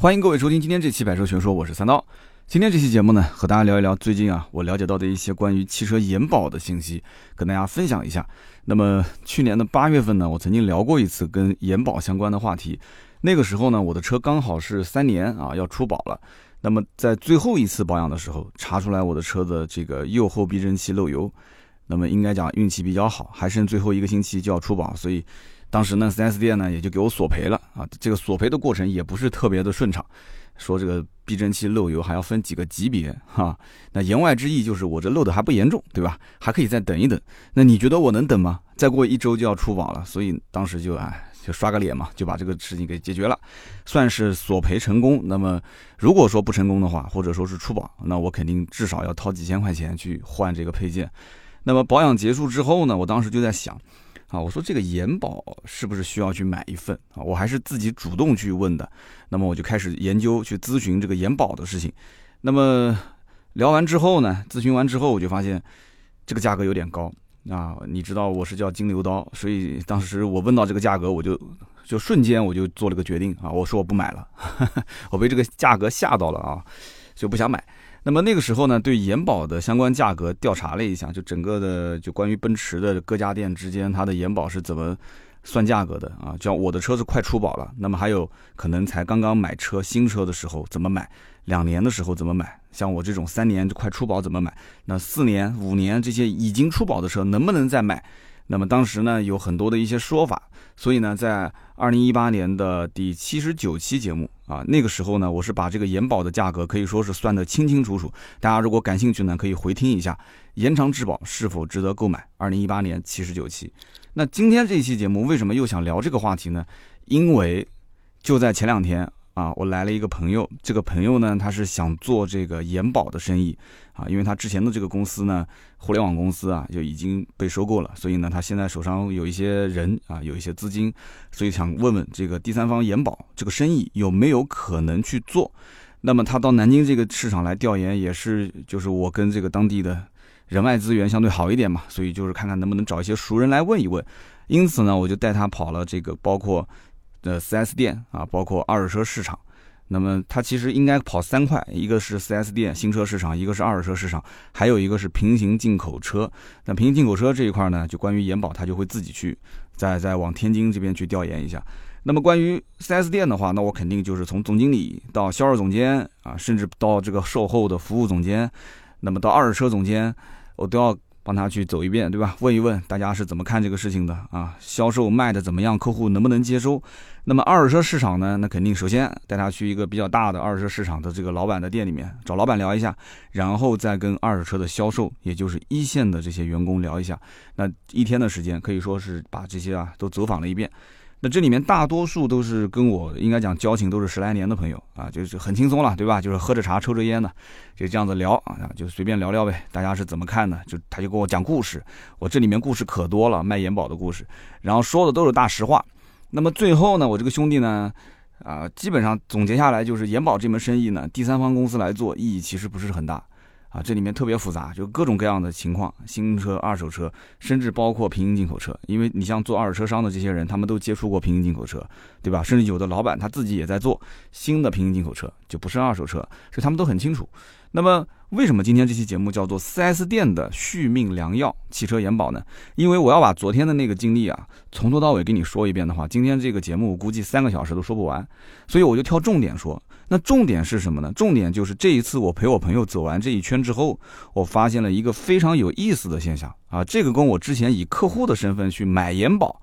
欢迎各位收听今天这期《百车全说》，我是三刀。今天这期节目呢，和大家聊一聊最近啊我了解到的一些关于汽车延保的信息，跟大家分享一下。那么去年的八月份呢，我曾经聊过一次跟延保相关的话题。那个时候呢，我的车刚好是三年啊要出保了。那么在最后一次保养的时候，查出来我的车的这个右后避震器漏油。那么应该讲运气比较好，还剩最后一个星期就要出保，所以。当时呢，4S 店呢也就给我索赔了啊。这个索赔的过程也不是特别的顺畅，说这个避震器漏油还要分几个级别哈。那言外之意就是我这漏的还不严重，对吧？还可以再等一等。那你觉得我能等吗？再过一周就要出保了，所以当时就哎就刷个脸嘛，就把这个事情给解决了，算是索赔成功。那么如果说不成功的话，或者说是出保，那我肯定至少要掏几千块钱去换这个配件。那么保养结束之后呢，我当时就在想。啊，我说这个延保是不是需要去买一份啊？我还是自己主动去问的。那么我就开始研究去咨询这个延保的事情。那么聊完之后呢，咨询完之后我就发现这个价格有点高啊。你知道我是叫金牛刀，所以当时我问到这个价格，我就就瞬间我就做了个决定啊，我说我不买了，我被这个价格吓到了啊，就不想买。那么那个时候呢，对延保的相关价格调查了一下，就整个的就关于奔驰的各家店之间，它的延保是怎么算价格的啊？像我的车子快出保了，那么还有可能才刚刚买车新车的时候怎么买？两年的时候怎么买？像我这种三年就快出保怎么买？那四年、五年这些已经出保的车能不能再买？那么当时呢有很多的一些说法，所以呢在二零一八年的第七十九期节目啊，那个时候呢我是把这个延保的价格可以说是算得清清楚楚。大家如果感兴趣呢，可以回听一下延长质保是否值得购买。二零一八年七十九期。那今天这期节目为什么又想聊这个话题呢？因为就在前两天。啊，我来了一个朋友，这个朋友呢，他是想做这个延保的生意啊，因为他之前的这个公司呢，互联网公司啊，就已经被收购了，所以呢，他现在手上有一些人啊，有一些资金，所以想问问这个第三方延保这个生意有没有可能去做。那么他到南京这个市场来调研，也是就是我跟这个当地的人脉资源相对好一点嘛，所以就是看看能不能找一些熟人来问一问。因此呢，我就带他跑了这个包括。的 4S 店啊，包括二手车市场，那么它其实应该跑三块，一个是 4S 店新车市场，一个是二手车市场，还有一个是平行进口车。那平行进口车这一块呢，就关于延保，他就会自己去再再往天津这边去调研一下。那么关于 4S 店的话，那我肯定就是从总经理到销售总监啊，甚至到这个售后的服务总监，那么到二手车总监，我都要。帮他去走一遍，对吧？问一问大家是怎么看这个事情的啊？销售卖的怎么样？客户能不能接收？那么二手车市场呢？那肯定首先带他去一个比较大的二手车市场的这个老板的店里面，找老板聊一下，然后再跟二手车的销售，也就是一线的这些员工聊一下。那一天的时间可以说是把这些啊都走访了一遍。那这里面大多数都是跟我应该讲交情都是十来年的朋友啊，就是很轻松了，对吧？就是喝着茶抽着烟的，就这样子聊啊，就随便聊聊呗。大家是怎么看的？就他就跟我讲故事，我这里面故事可多了，卖延保的故事，然后说的都是大实话。那么最后呢，我这个兄弟呢，啊，基本上总结下来就是延保这门生意呢，第三方公司来做意义其实不是很大。啊，这里面特别复杂，就各种各样的情况，新车、二手车，甚至包括平行进口车。因为你像做二手车商的这些人，他们都接触过平行进口车，对吧？甚至有的老板他自己也在做新的平行进口车，就不是二手车，所以他们都很清楚。那么，为什么今天这期节目叫做 4S 店的续命良药——汽车延保呢？因为我要把昨天的那个经历啊，从头到尾跟你说一遍的话，今天这个节目估计三个小时都说不完，所以我就挑重点说。那重点是什么呢？重点就是这一次我陪我朋友走完这一圈之后，我发现了一个非常有意思的现象啊！这个跟我之前以客户的身份去买延保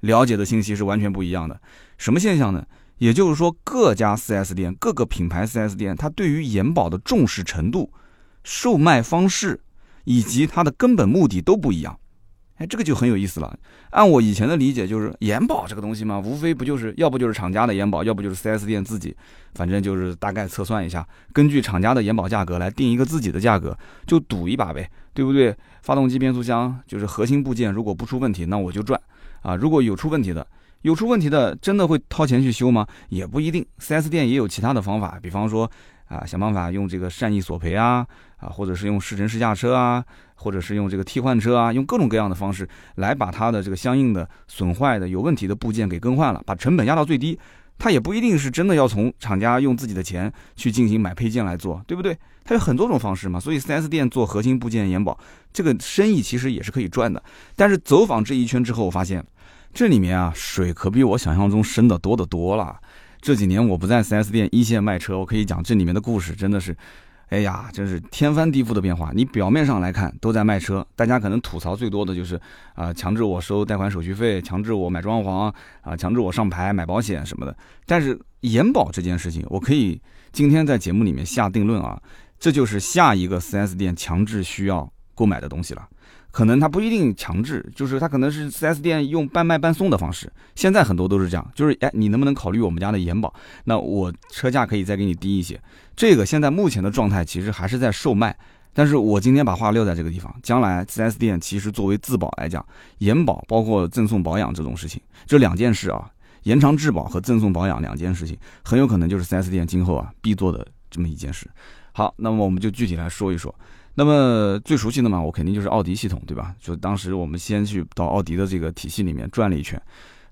了解的信息是完全不一样的。什么现象呢？也就是说，各家 4S 店、各个品牌 4S 店，它对于延保的重视程度、售卖方式以及它的根本目的都不一样。哎，这个就很有意思了。按我以前的理解，就是延保这个东西嘛，无非不就是要不就是厂家的延保，要不就是 4S 店自己，反正就是大概测算一下，根据厂家的延保价格来定一个自己的价格，就赌一把呗，对不对？发动机、变速箱就是核心部件，如果不出问题，那我就赚啊。如果有出问题的，有出问题的，真的会掏钱去修吗？也不一定。4S 店也有其他的方法，比方说啊，想办法用这个善意索赔啊，啊，或者是用试乘试驾车啊。或者是用这个替换车啊，用各种各样的方式来把它的这个相应的损坏的有问题的部件给更换了，把成本压到最低，他也不一定是真的要从厂家用自己的钱去进行买配件来做，对不对？他有很多种方式嘛。所以 4S 店做核心部件延保，这个生意其实也是可以赚的。但是走访这一圈之后，我发现这里面啊，水可比我想象中深的多得多了。这几年我不在 4S 店一线卖车，我可以讲这里面的故事，真的是。哎呀，真是天翻地覆的变化。你表面上来看都在卖车，大家可能吐槽最多的就是啊，强制我收贷款手续费，强制我买装潢啊，强制我上牌买保险什么的。但是延保这件事情，我可以今天在节目里面下定论啊，这就是下一个 4S 店强制需要购买的东西了。可能他不一定强制，就是他可能是 4S 店用半卖半送的方式。现在很多都是这样，就是哎，你能不能考虑我们家的延保？那我车价可以再给你低一些。这个现在目前的状态其实还是在售卖。但是我今天把话撂在这个地方，将来 4S 店其实作为自保来讲，延保包括赠送保养这种事情，这两件事啊，延长质保和赠送保养两件事情，很有可能就是 4S 店今后啊必做的这么一件事。好，那么我们就具体来说一说。那么最熟悉的嘛，我肯定就是奥迪系统，对吧？就当时我们先去到奥迪的这个体系里面转了一圈。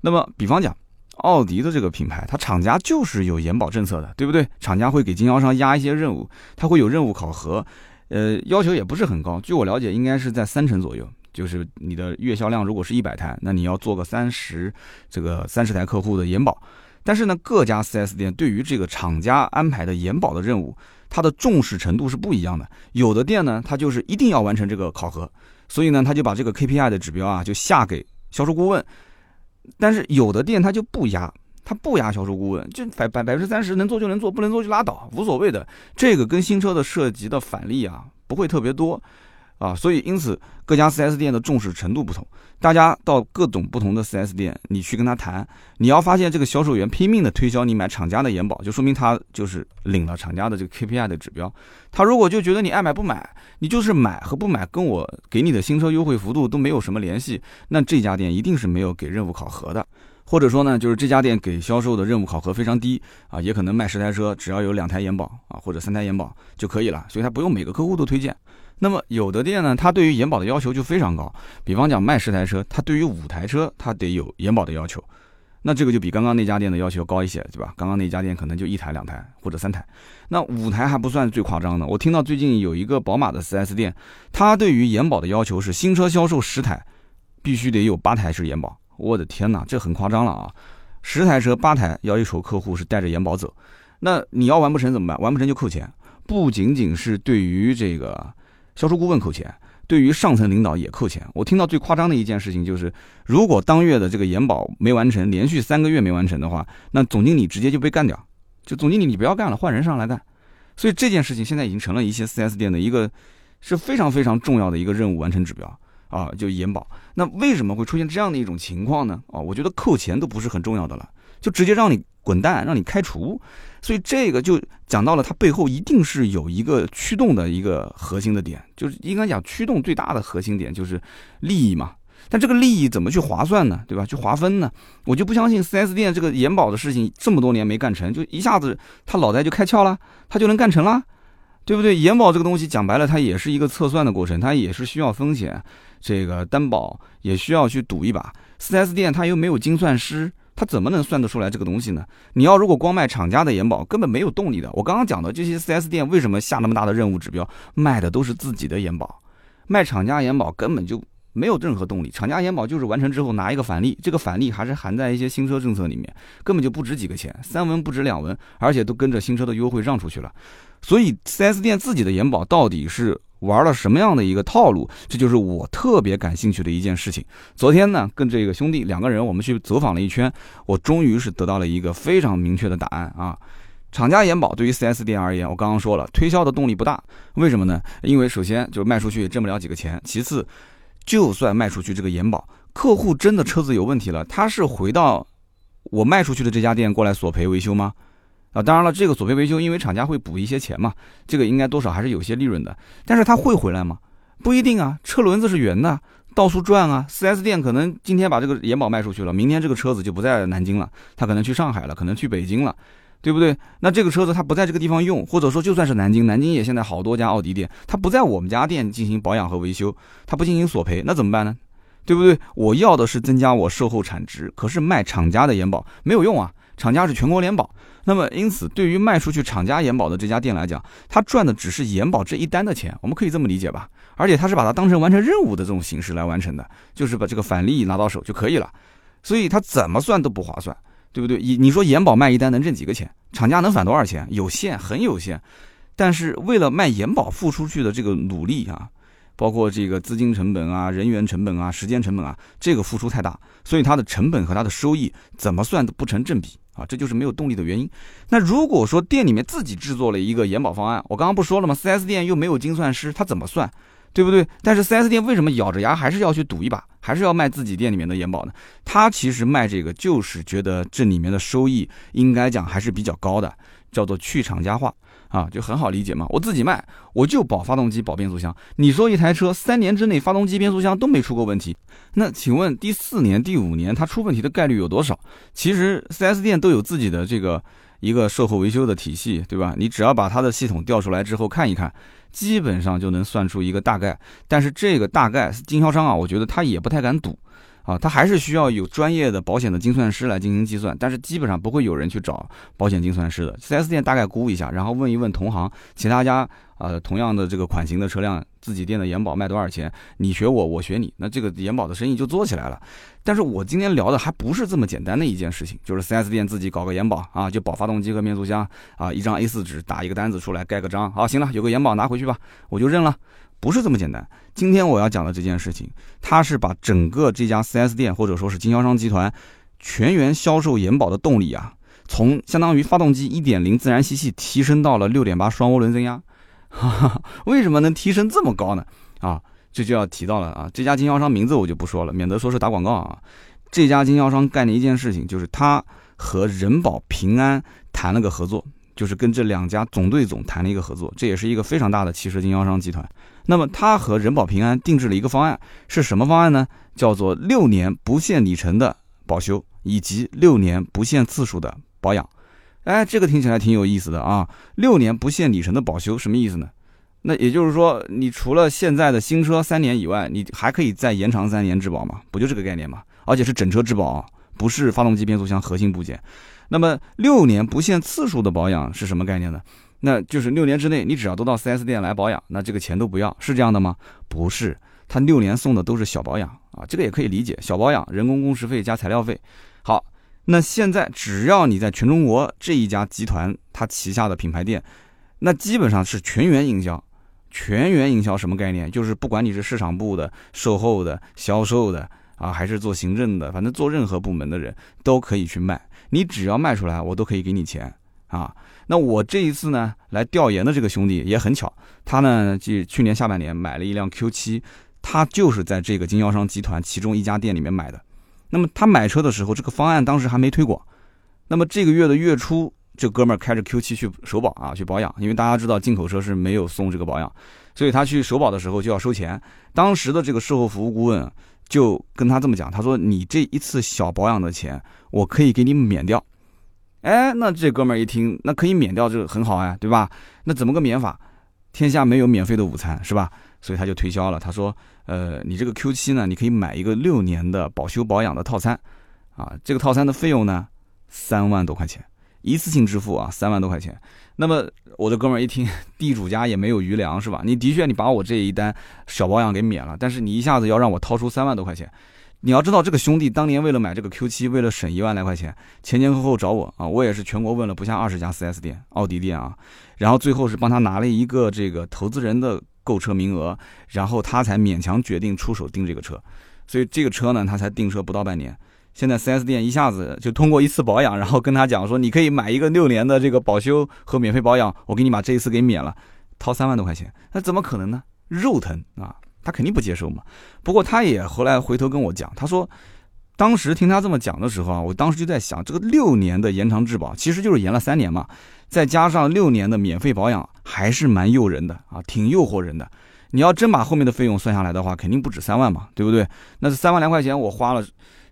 那么，比方讲，奥迪的这个品牌，它厂家就是有延保政策的，对不对？厂家会给经销商压一些任务，它会有任务考核，呃，要求也不是很高。据我了解，应该是在三成左右。就是你的月销量如果是一百台，那你要做个三十这个三十台客户的延保。但是呢，各家 4S 店对于这个厂家安排的延保的任务，它的重视程度是不一样的。有的店呢，它就是一定要完成这个考核，所以呢，他就把这个 KPI 的指标啊，就下给销售顾问。但是有的店他就不压，他不压销售顾问，就百百百分之三十能做就能做，不能做就拉倒，无所谓的。这个跟新车的涉及的返利啊，不会特别多。啊，所以因此各家 4S 店的重视程度不同，大家到各种不同的 4S 店，你去跟他谈，你要发现这个销售员拼命的推销你买厂家的延保，就说明他就是领了厂家的这个 KPI 的指标。他如果就觉得你爱买不买，你就是买和不买跟我给你的新车优惠幅度都没有什么联系，那这家店一定是没有给任务考核的，或者说呢，就是这家店给销售的任务考核非常低啊，也可能卖十台车只要有两台延保啊或者三台延保就可以了，所以他不用每个客户都推荐。那么有的店呢，它对于延保的要求就非常高，比方讲卖十台车，它对于五台车它得有延保的要求，那这个就比刚刚那家店的要求高一些，对吧？刚刚那家店可能就一台、两台或者三台，那五台还不算最夸张的。我听到最近有一个宝马的 4S 店，它对于延保的要求是新车销售十台，必须得有八台是延保。我的天哪，这很夸张了啊！十台车八台要求客户是带着延保走，那你要完不成怎么办？完不成就扣钱，不仅仅是对于这个。销售顾问扣钱，对于上层领导也扣钱。我听到最夸张的一件事情就是，如果当月的这个延保没完成，连续三个月没完成的话，那总经理直接就被干掉。就总经理你不要干了，换人上来干。所以这件事情现在已经成了一些 4S 店的一个是非常非常重要的一个任务完成指标啊，就延保。那为什么会出现这样的一种情况呢？啊，我觉得扣钱都不是很重要的了，就直接让你滚蛋，让你开除。所以这个就讲到了，它背后一定是有一个驱动的一个核心的点，就是应该讲驱动最大的核心点就是利益嘛。但这个利益怎么去划算呢？对吧？去划分呢？我就不相信四 S 店这个延保的事情这么多年没干成就一下子他脑袋就开窍了，他就能干成了，对不对？延保这个东西讲白了，它也是一个测算的过程，它也是需要风险，这个担保也需要去赌一把。4S 店它又没有精算师。他怎么能算得出来这个东西呢？你要如果光卖厂家的延保，根本没有动力的。我刚刚讲的这些 4S 店为什么下那么大的任务指标，卖的都是自己的延保，卖厂家延保根本就没有任何动力。厂家延保就是完成之后拿一个返利，这个返利还是含在一些新车政策里面，根本就不值几个钱，三文不值两文，而且都跟着新车的优惠让出去了。所以 4S 店自己的延保到底是？玩了什么样的一个套路？这就是我特别感兴趣的一件事情。昨天呢，跟这个兄弟两个人，我们去走访了一圈，我终于是得到了一个非常明确的答案啊！厂家延保对于 4S 店而言，我刚刚说了，推销的动力不大。为什么呢？因为首先就卖出去也挣不了几个钱，其次，就算卖出去这个延保，客户真的车子有问题了，他是回到我卖出去的这家店过来索赔维修吗？啊，当然了，这个索赔维修，因为厂家会补一些钱嘛，这个应该多少还是有些利润的。但是他会回来吗？不一定啊，车轮子是圆的，到处转啊。4S 店可能今天把这个延保卖出去了，明天这个车子就不在南京了，他可能去上海了，可能去北京了，对不对？那这个车子他不在这个地方用，或者说就算是南京，南京也现在好多家奥迪店，他不在我们家店进行保养和维修，他不进行索赔，那怎么办呢？对不对？我要的是增加我售后产值，可是卖厂家的延保没有用啊。厂家是全国联保。那么因此，对于卖出去厂家延保的这家店来讲，他赚的只是延保这一单的钱，我们可以这么理解吧？而且他是把它当成完成任务的这种形式来完成的，就是把这个返利拿到手就可以了。所以他怎么算都不划算，对不对？你你说延保卖一单能挣几个钱？厂家能返多少钱？有限，很有限。但是为了卖延保付出去的这个努力啊，包括这个资金成本啊、人员成本啊、时间成本啊，这个付出太大，所以它的成本和它的收益怎么算都不成正比啊，这就是没有动力的原因。那如果说店里面自己制作了一个延保方案，我刚刚不说了吗？4S 店又没有精算师，他怎么算？对不对？但是 4S 店为什么咬着牙还是要去赌一把，还是要卖自己店里面的延保呢？他其实卖这个就是觉得这里面的收益应该讲还是比较高的，叫做去厂家化。啊，就很好理解嘛，我自己卖，我就保发动机、保变速箱。你说一台车三年之内发动机、变速箱都没出过问题，那请问第四年、第五年它出问题的概率有多少？其实 4S 店都有自己的这个一个售后维修的体系，对吧？你只要把它的系统调出来之后看一看，基本上就能算出一个大概。但是这个大概经销商啊，我觉得他也不太敢赌。啊，他还是需要有专业的保险的精算师来进行计算，但是基本上不会有人去找保险精算师的。4S 店大概估一下，然后问一问同行，其他家呃同样的这个款型的车辆，自己店的延保卖多少钱？你学我，我学你，那这个延保的生意就做起来了。但是我今天聊的还不是这么简单的一件事情，就是 4S 店自己搞个延保啊，就保发动机和变速箱啊，一张 A4 纸打一个单子出来，盖个章，好，行了，有个延保拿回去吧，我就认了。不是这么简单。今天我要讲的这件事情，它是把整个这家 4S 店或者说是经销商集团全员销售延保的动力啊，从相当于发动机1.0自然吸气提升到了6.8双涡轮增压。哈 哈为什么能提升这么高呢？啊，这就要提到了啊，这家经销商名字我就不说了，免得说是打广告啊。这家经销商干的一件事情，就是他和人保、平安谈了个合作。就是跟这两家总队总谈了一个合作，这也是一个非常大的汽车经销商集团。那么他和人保平安定制了一个方案，是什么方案呢？叫做六年不限里程的保修，以及六年不限次数的保养。哎，这个听起来挺有意思的啊！六年不限里程的保修什么意思呢？那也就是说，你除了现在的新车三年以外，你还可以再延长三年质保嘛？不就这个概念嘛？而且是整车质保，不是发动机、变速箱核心部件。那么六年不限次数的保养是什么概念呢？那就是六年之内你只要都到 4S 店来保养，那这个钱都不要，是这样的吗？不是，他六年送的都是小保养啊，这个也可以理解，小保养，人工工时费加材料费。好，那现在只要你在全中国这一家集团它旗下的品牌店，那基本上是全员营销，全员营销什么概念？就是不管你是市场部的、售后的、销售的啊，还是做行政的，反正做任何部门的人都可以去卖。你只要卖出来，我都可以给你钱啊。那我这一次呢，来调研的这个兄弟也很巧，他呢，就去年下半年买了一辆 Q7，他就是在这个经销商集团其中一家店里面买的。那么他买车的时候，这个方案当时还没推广。那么这个月的月初，这哥们儿开着 Q7 去首保啊，去保养，因为大家知道进口车是没有送这个保养，所以他去首保的时候就要收钱。当时的这个售后服务顾问。就跟他这么讲，他说：“你这一次小保养的钱，我可以给你免掉。”哎，那这哥们儿一听，那可以免掉，这个很好哎，对吧？那怎么个免法？天下没有免费的午餐，是吧？所以他就推销了。他说：“呃，你这个 Q7 呢，你可以买一个六年的保修保养的套餐，啊，这个套餐的费用呢，三万多块钱，一次性支付啊，三万多块钱。”那么我的哥们儿一听，地主家也没有余粮是吧？你的确你把我这一单小保养给免了，但是你一下子要让我掏出三万多块钱。你要知道，这个兄弟当年为了买这个 Q7，为了省一万来块钱，前前后后找我啊，我也是全国问了不下二十家 4S 店、奥迪店啊，然后最后是帮他拿了一个这个投资人的购车名额，然后他才勉强决定出手订这个车。所以这个车呢，他才订车不到半年。现在 4S 店一下子就通过一次保养，然后跟他讲说，你可以买一个六年的这个保修和免费保养，我给你把这一次给免了，掏三万多块钱，那怎么可能呢？肉疼啊，他肯定不接受嘛。不过他也后来回头跟我讲，他说，当时听他这么讲的时候啊，我当时就在想，这个六年的延长质保其实就是延了三年嘛，再加上六年的免费保养，还是蛮诱人的啊，挺诱惑人的。你要真把后面的费用算下来的话，肯定不止三万嘛，对不对？那是三万来块钱我花了。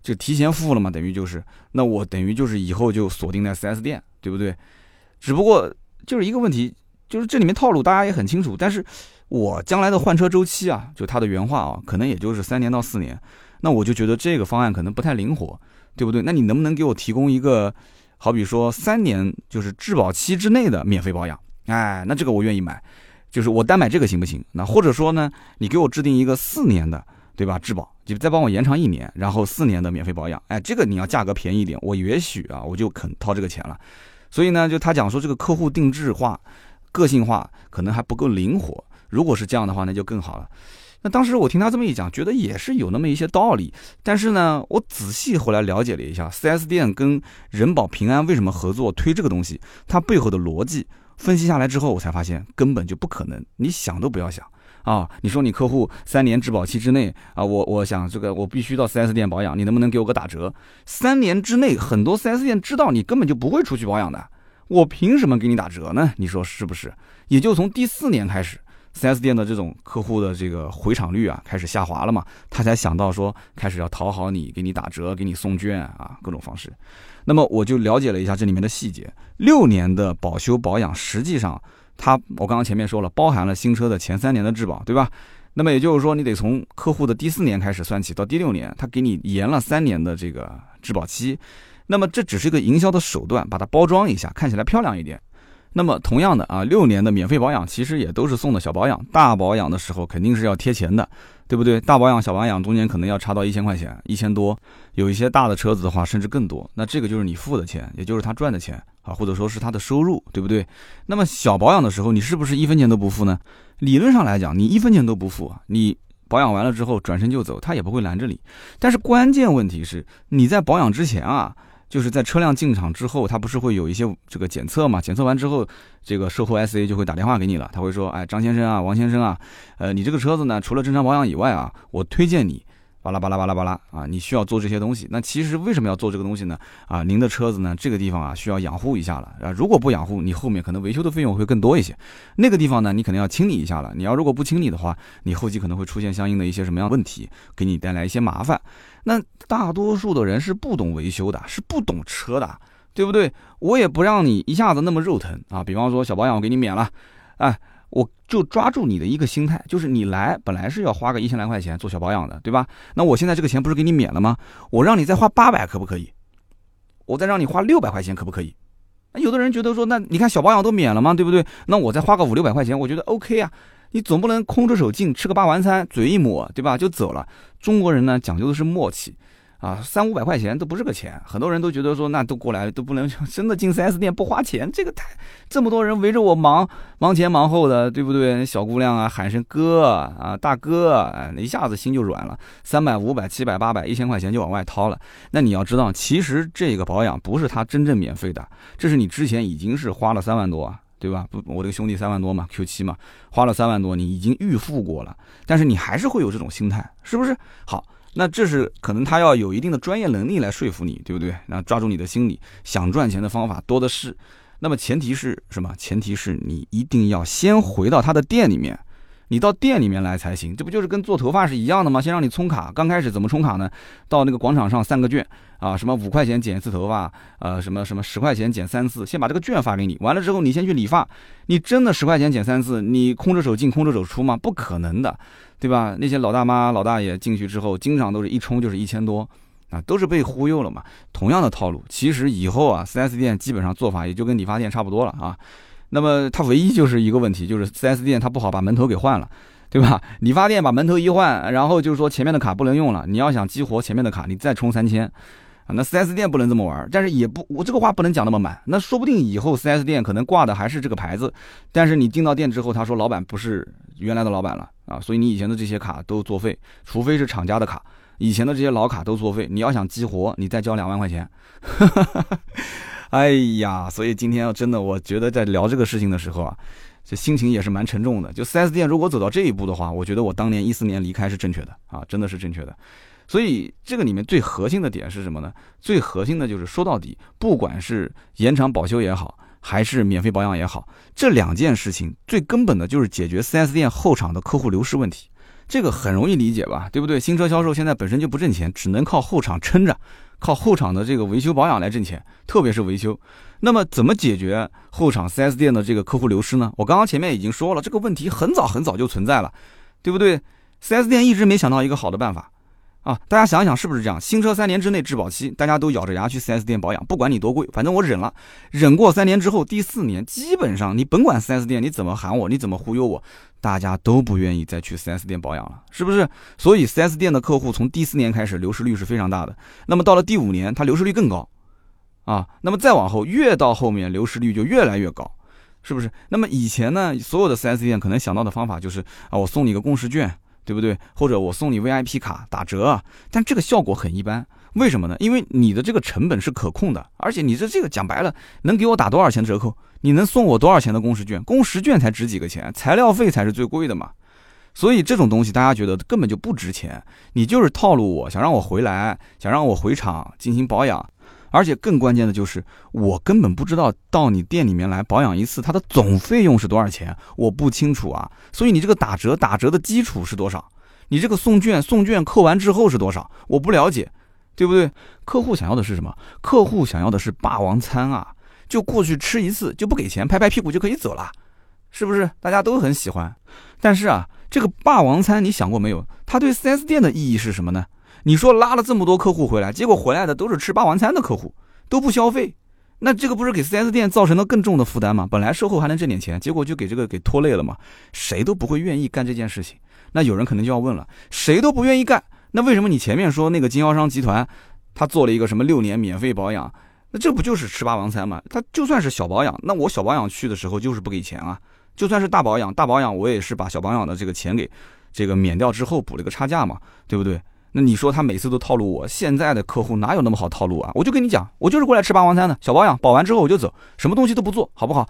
就提前付了嘛，等于就是，那我等于就是以后就锁定在 4S 店，对不对？只不过就是一个问题，就是这里面套路大家也很清楚，但是我将来的换车周期啊，就他的原话啊，可能也就是三年到四年，那我就觉得这个方案可能不太灵活，对不对？那你能不能给我提供一个好比说三年就是质保期之内的免费保养，哎，那这个我愿意买，就是我单买这个行不行？那或者说呢，你给我制定一个四年的，对吧？质保就再帮我延长一年，然后四年的免费保养，哎，这个你要价格便宜一点，我也许啊我就肯掏这个钱了。所以呢，就他讲说这个客户定制化、个性化可能还不够灵活，如果是这样的话，那就更好了。那当时我听他这么一讲，觉得也是有那么一些道理。但是呢，我仔细后来了解了一下，4S 店跟人保平安为什么合作推这个东西，它背后的逻辑分析下来之后，我才发现根本就不可能，你想都不要想啊！你说你客户三年质保期之内啊，我我想这个我必须到 4S 店保养，你能不能给我个打折？三年之内，很多 4S 店知道你根本就不会出去保养的，我凭什么给你打折呢？你说是不是？也就从第四年开始。4S 店的这种客户的这个回场率啊，开始下滑了嘛，他才想到说开始要讨好你，给你打折，给你送券啊，各种方式。那么我就了解了一下这里面的细节。六年的保修保养，实际上它我刚刚前面说了，包含了新车的前三年的质保，对吧？那么也就是说，你得从客户的第四年开始算起，到第六年，他给你延了三年的这个质保期。那么这只是一个营销的手段，把它包装一下，看起来漂亮一点。那么同样的啊，六年的免费保养其实也都是送的小保养，大保养的时候肯定是要贴钱的，对不对？大保养、小保养中间可能要差到一千块钱，一千多，有一些大的车子的话甚至更多。那这个就是你付的钱，也就是他赚的钱啊，或者说是他的收入，对不对？那么小保养的时候，你是不是一分钱都不付呢？理论上来讲，你一分钱都不付，你保养完了之后转身就走，他也不会拦着你。但是关键问题是，你在保养之前啊。就是在车辆进厂之后，它不是会有一些这个检测嘛？检测完之后，这个售后 SA 就会打电话给你了，他会说：“哎，张先生啊，王先生啊，呃，你这个车子呢，除了正常保养以外啊，我推荐你。”巴拉巴拉巴拉巴拉啊！你需要做这些东西。那其实为什么要做这个东西呢？啊，您的车子呢，这个地方啊需要养护一下了啊。如果不养护，你后面可能维修的费用会更多一些。那个地方呢，你可能要清理一下了。你要如果不清理的话，你后期可能会出现相应的一些什么样的问题，给你带来一些麻烦。那大多数的人是不懂维修的，是不懂车的，对不对？我也不让你一下子那么肉疼啊。比方说小保养我给你免了，哎。我就抓住你的一个心态，就是你来本来是要花个一千来块钱做小保养的，对吧？那我现在这个钱不是给你免了吗？我让你再花八百可不可以？我再让你花六百块钱可不可以？有的人觉得说，那你看小保养都免了吗？对不对？那我再花个五六百块钱，我觉得 OK 啊。你总不能空着手进，吃个八完餐，嘴一抹，对吧？就走了。中国人呢，讲究的是默契。啊，三五百块钱都不是个钱，很多人都觉得说那都过来都不能 真的进 4S 店不花钱，这个太这么多人围着我忙忙前忙后的，对不对？小姑娘啊喊声哥啊大哥，哎，一下子心就软了，三百五百七百八百一千块钱就往外掏了。那你要知道，其实这个保养不是他真正免费的，这是你之前已经是花了三万多啊，对吧？不，我这个兄弟三万多嘛，Q 七嘛，花了三万多，你已经预付过了，但是你还是会有这种心态，是不是？好。那这是可能他要有一定的专业能力来说服你，对不对？然后抓住你的心理，想赚钱的方法多的是。那么前提是什么？前提是你一定要先回到他的店里面，你到店里面来才行。这不就是跟做头发是一样的吗？先让你充卡，刚开始怎么充卡呢？到那个广场上三个券啊，什么五块钱剪一次头发，呃，什么什么十块钱剪三次，先把这个券发给你。完了之后，你先去理发。你真的十块钱剪三次，你空着手进空着手出吗？不可能的。对吧？那些老大妈、老大爷进去之后，经常都是一充就是一千多，啊，都是被忽悠了嘛。同样的套路，其实以后啊，4S 店基本上做法也就跟理发店差不多了啊。那么它唯一就是一个问题，就是 4S 店它不好把门头给换了，对吧？理发店把门头一换，然后就是说前面的卡不能用了，你要想激活前面的卡，你再充三千。啊，那 4S 店不能这么玩，但是也不，我这个话不能讲那么满。那说不定以后 4S 店可能挂的还是这个牌子，但是你进到店之后，他说老板不是原来的老板了啊，所以你以前的这些卡都作废，除非是厂家的卡，以前的这些老卡都作废。你要想激活，你再交两万块钱。哎呀，所以今天真的，我觉得在聊这个事情的时候啊，这心情也是蛮沉重的。就 4S 店如果走到这一步的话，我觉得我当年一四年离开是正确的啊，真的是正确的。所以这个里面最核心的点是什么呢？最核心的就是说到底，不管是延长保修也好，还是免费保养也好，这两件事情最根本的就是解决 4S 店后场的客户流失问题。这个很容易理解吧？对不对？新车销售现在本身就不挣钱，只能靠后场撑着，靠后场的这个维修保养来挣钱，特别是维修。那么怎么解决后场 4S 店的这个客户流失呢？我刚刚前面已经说了，这个问题很早很早就存在了，对不对？4S 店一直没想到一个好的办法。啊，大家想想是不是这样？新车三年之内质保期，大家都咬着牙去 4S 店保养，不管你多贵，反正我忍了。忍过三年之后，第四年基本上你甭管 4S 店你怎么喊我，你怎么忽悠我，大家都不愿意再去 4S 店保养了，是不是？所以 4S 店的客户从第四年开始流失率是非常大的。那么到了第五年，它流失率更高，啊，那么再往后越到后面流失率就越来越高，是不是？那么以前呢，所有的 4S 店可能想到的方法就是啊，我送你个共识券。对不对？或者我送你 VIP 卡打折，但这个效果很一般。为什么呢？因为你的这个成本是可控的，而且你这这个讲白了，能给我打多少钱折扣？你能送我多少钱的工时券？工时券才值几个钱，材料费才是最贵的嘛。所以这种东西大家觉得根本就不值钱，你就是套路我，想让我回来，想让我回厂进行保养。而且更关键的就是，我根本不知道到你店里面来保养一次，它的总费用是多少钱，我不清楚啊。所以你这个打折打折的基础是多少？你这个送券送券扣完之后是多少？我不了解，对不对？客户想要的是什么？客户想要的是霸王餐啊，就过去吃一次就不给钱，拍拍屁股就可以走了，是不是？大家都很喜欢。但是啊，这个霸王餐你想过没有？它对 4S 店的意义是什么呢？你说拉了这么多客户回来，结果回来的都是吃霸王餐的客户，都不消费，那这个不是给 4S 店造成了更重的负担吗？本来售后还能挣点钱，结果就给这个给拖累了嘛，谁都不会愿意干这件事情。那有人可能就要问了，谁都不愿意干，那为什么你前面说那个经销商集团，他做了一个什么六年免费保养，那这不就是吃霸王餐吗？他就算是小保养，那我小保养去的时候就是不给钱啊，就算是大保养，大保养我也是把小保养的这个钱给这个免掉之后补了个差价嘛，对不对？那你说他每次都套路我，现在的客户哪有那么好套路啊？我就跟你讲，我就是过来吃霸王餐的，小保养，保完之后我就走，什么东西都不做，好不好？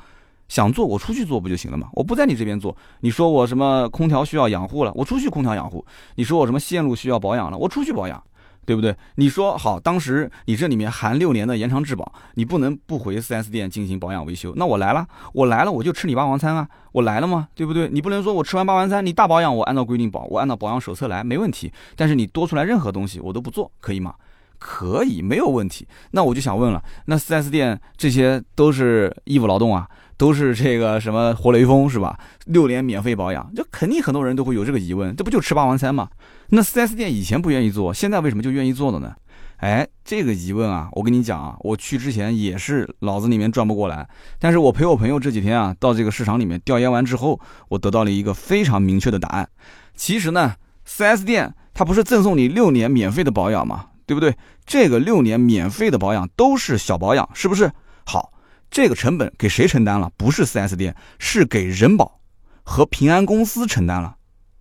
想做我出去做不就行了吗？我不在你这边做。你说我什么空调需要养护了，我出去空调养护。你说我什么线路需要保养了，我出去保养。对不对？你说好，当时你这里面含六年的延长质保，你不能不回 4S 店进行保养维修。那我来了，我来了，我就吃你霸王餐啊！我来了吗？对不对？你不能说我吃完霸王餐，你大保养我按照规定保，我按照保养手册来，没问题。但是你多出来任何东西我都不做，可以吗？可以，没有问题。那我就想问了，那 4S 店这些都是义务劳动啊？都是这个什么活雷锋是吧？六年免费保养，这肯定很多人都会有这个疑问，这不就吃霸王餐吗？那 4S 店以前不愿意做，现在为什么就愿意做了呢？哎，这个疑问啊，我跟你讲啊，我去之前也是脑子里面转不过来，但是我陪我朋友这几天啊，到这个市场里面调研完之后，我得到了一个非常明确的答案。其实呢，4S 店它不是赠送你六年免费的保养吗？对不对？这个六年免费的保养都是小保养，是不是？好。这个成本给谁承担了？不是 4S 店，是给人保和平安公司承担了。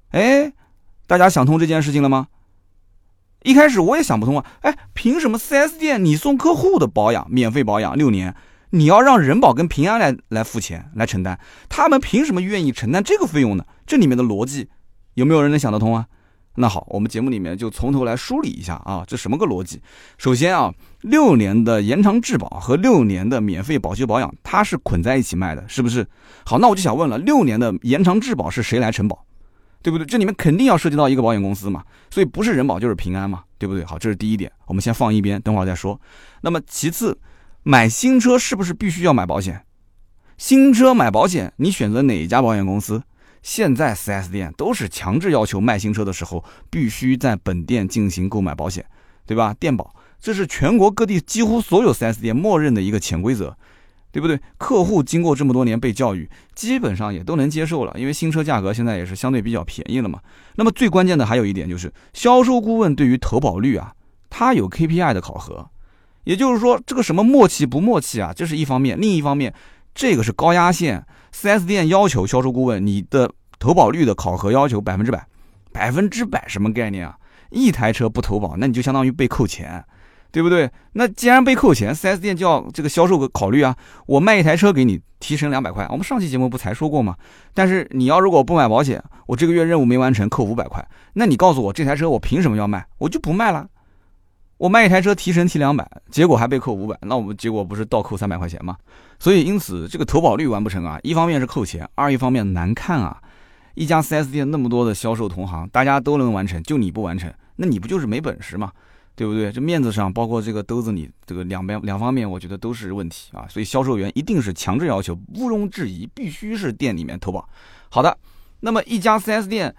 哎，大家想通这件事情了吗？一开始我也想不通啊。哎，凭什么 4S 店你送客户的保养免费保养六年，你要让人保跟平安来来付钱来承担？他们凭什么愿意承担这个费用呢？这里面的逻辑有没有人能想得通啊？那好，我们节目里面就从头来梳理一下啊，这什么个逻辑？首先啊，六年的延长质保和六年的免费保修保养，它是捆在一起卖的，是不是？好，那我就想问了，六年的延长质保是谁来承保？对不对？这里面肯定要涉及到一个保险公司嘛，所以不是人保就是平安嘛，对不对？好，这是第一点，我们先放一边，等会儿再说。那么其次，买新车是不是必须要买保险？新车买保险，你选择哪一家保险公司？现在 4S 店都是强制要求卖新车的时候必须在本店进行购买保险，对吧？店保，这是全国各地几乎所有 4S 店默认的一个潜规则，对不对？客户经过这么多年被教育，基本上也都能接受了，因为新车价格现在也是相对比较便宜了嘛。那么最关键的还有一点就是，销售顾问对于投保率啊，他有 KPI 的考核，也就是说这个什么默契不默契啊，这是一方面，另一方面，这个是高压线。4S 店要求销售顾问，你的投保率的考核要求百分之百，百分之百什么概念啊？一台车不投保，那你就相当于被扣钱，对不对？那既然被扣钱，4S 店就要这个销售考虑啊。我卖一台车给你提成两百块，我们上期节目不才说过吗？但是你要如果不买保险，我这个月任务没完成，扣五百块。那你告诉我这台车我凭什么要卖？我就不卖了。我卖一台车提成提两百，结果还被扣五百，那我们结果不是倒扣三百块钱吗？所以因此这个投保率完不成啊，一方面是扣钱，二一方面难看啊。一家 4S 店那么多的销售同行，大家都能完成，就你不完成，那你不就是没本事吗？对不对？这面子上，包括这个兜子里，这个两边两方面，我觉得都是问题啊。所以销售员一定是强制要求，毋庸置疑，必须是店里面投保。好的，那么一家 4S 店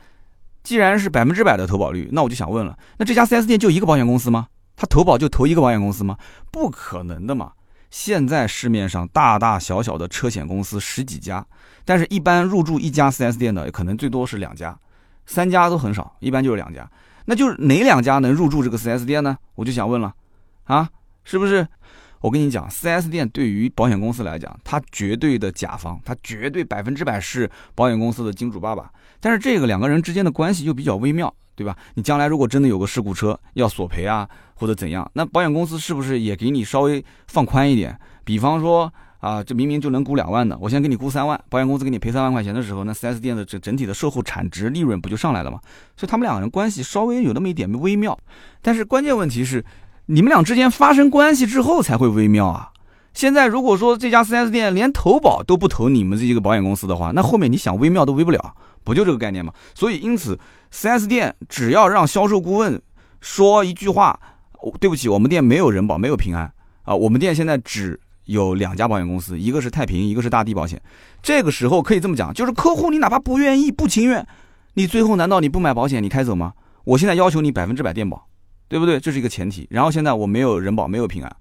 既然是百分之百的投保率，那我就想问了，那这家 4S 店就一个保险公司吗？他投保就投一个保险公司吗？不可能的嘛！现在市面上大大小小的车险公司十几家，但是一般入驻一家 4S 店的可能最多是两家，三家都很少，一般就是两家。那就是哪两家能入驻这个 4S 店呢？我就想问了，啊，是不是？我跟你讲，4S 店对于保险公司来讲，它绝对的甲方，它绝对百分之百是保险公司的金主爸爸。但是这个两个人之间的关系又比较微妙，对吧？你将来如果真的有个事故车要索赔啊，或者怎样，那保险公司是不是也给你稍微放宽一点？比方说啊，这明明就能估两万的，我先给你估三万，保险公司给你赔三万块钱的时候，那 4S 店的这整体的售后产值利润不就上来了吗？所以他们两个人关系稍微有那么一点微妙。但是关键问题是。你们俩之间发生关系之后才会微妙啊！现在如果说这家 4S 店连投保都不投你们这一个保险公司的话，那后面你想微妙都微不了，不就这个概念吗？所以因此，4S 店只要让销售顾问说一句话：“对不起，我们店没有人保，没有平安啊，我们店现在只有两家保险公司，一个是太平，一个是大地保险。”这个时候可以这么讲，就是客户你哪怕不愿意、不情愿，你最后难道你不买保险你开走吗？我现在要求你百分之百垫保。对不对？这是一个前提。然后现在我没有人保，没有平安，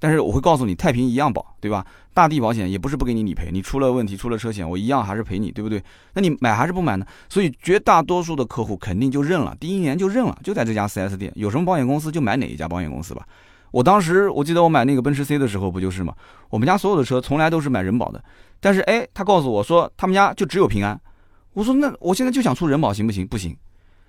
但是我会告诉你，太平一样保，对吧？大地保险也不是不给你理赔，你出了问题，出了车险，我一样还是赔你，对不对？那你买还是不买呢？所以绝大多数的客户肯定就认了，第一年就认了，就在这家 4S 店，有什么保险公司就买哪一家保险公司吧。我当时我记得我买那个奔驰 C 的时候不就是吗？我们家所有的车从来都是买人保的，但是哎，他告诉我说他们家就只有平安，我说那我现在就想出人保行不行？不行，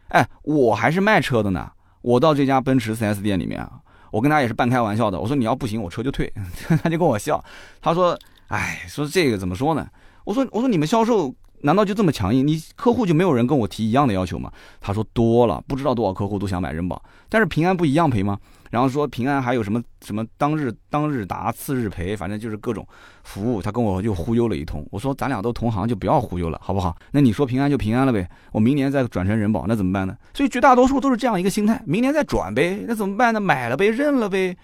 哎，我还是卖车的呢。我到这家奔驰 4S 店里面啊，我跟他也是半开玩笑的，我说你要不行我车就退，他就跟我笑，他说，哎，说这个怎么说呢？我说我说你们销售难道就这么强硬？你客户就没有人跟我提一样的要求吗？他说多了，不知道多少客户都想买人保，但是平安不一样赔吗？然后说平安还有什么什么当日当日达次日赔，反正就是各种服务，他跟我就忽悠了一通。我说咱俩都同行，就不要忽悠了，好不好？那你说平安就平安了呗，我明年再转成人保，那怎么办呢？所以绝大多数都是这样一个心态，明年再转呗，那怎么办呢？买了呗，认了呗。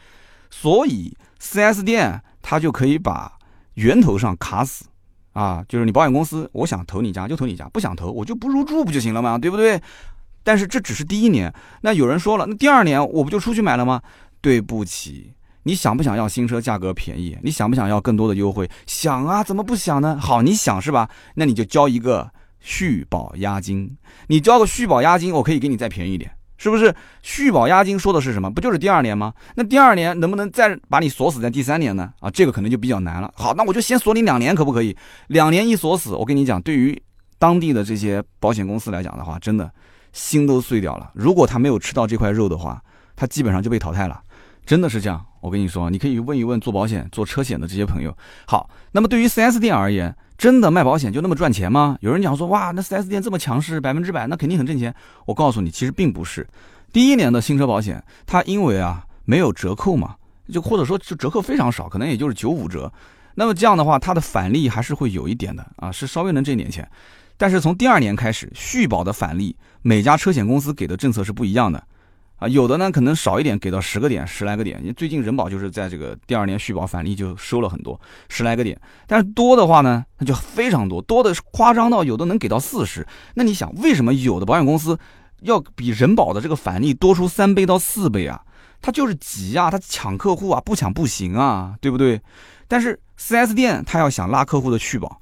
所以 4S 店他就可以把源头上卡死啊，就是你保险公司，我想投你家就投你家，不想投我就不入住不就行了吗？对不对？但是这只是第一年，那有人说了，那第二年我不就出去买了吗？对不起，你想不想要新车价格便宜？你想不想要更多的优惠？想啊，怎么不想呢？好，你想是吧？那你就交一个续保押金，你交个续保押金，我可以给你再便宜一点，是不是？续保押金说的是什么？不就是第二年吗？那第二年能不能再把你锁死在第三年呢？啊，这个可能就比较难了。好，那我就先锁你两年，可不可以？两年一锁死，我跟你讲，对于当地的这些保险公司来讲的话，真的。心都碎掉了。如果他没有吃到这块肉的话，他基本上就被淘汰了。真的是这样。我跟你说，你可以问一问做保险、做车险的这些朋友。好，那么对于 4S 店而言，真的卖保险就那么赚钱吗？有人讲说，哇，那 4S 店这么强势，百分之百，那肯定很挣钱。我告诉你，其实并不是。第一年的新车保险，它因为啊没有折扣嘛，就或者说就折扣非常少，可能也就是九五折。那么这样的话，它的返利还是会有一点的啊，是稍微能挣点钱。但是从第二年开始，续保的返利，每家车险公司给的政策是不一样的，啊，有的呢可能少一点，给到十个点，十来个点。最近人保就是在这个第二年续保返利就收了很多，十来个点。但是多的话呢，那就非常多，多的夸张到有的能给到四十。那你想，为什么有的保险公司要比人保的这个返利多出三倍到四倍啊？他就是急啊，他抢客户啊，不抢不行啊，对不对？但是 4S 店他要想拉客户的续保。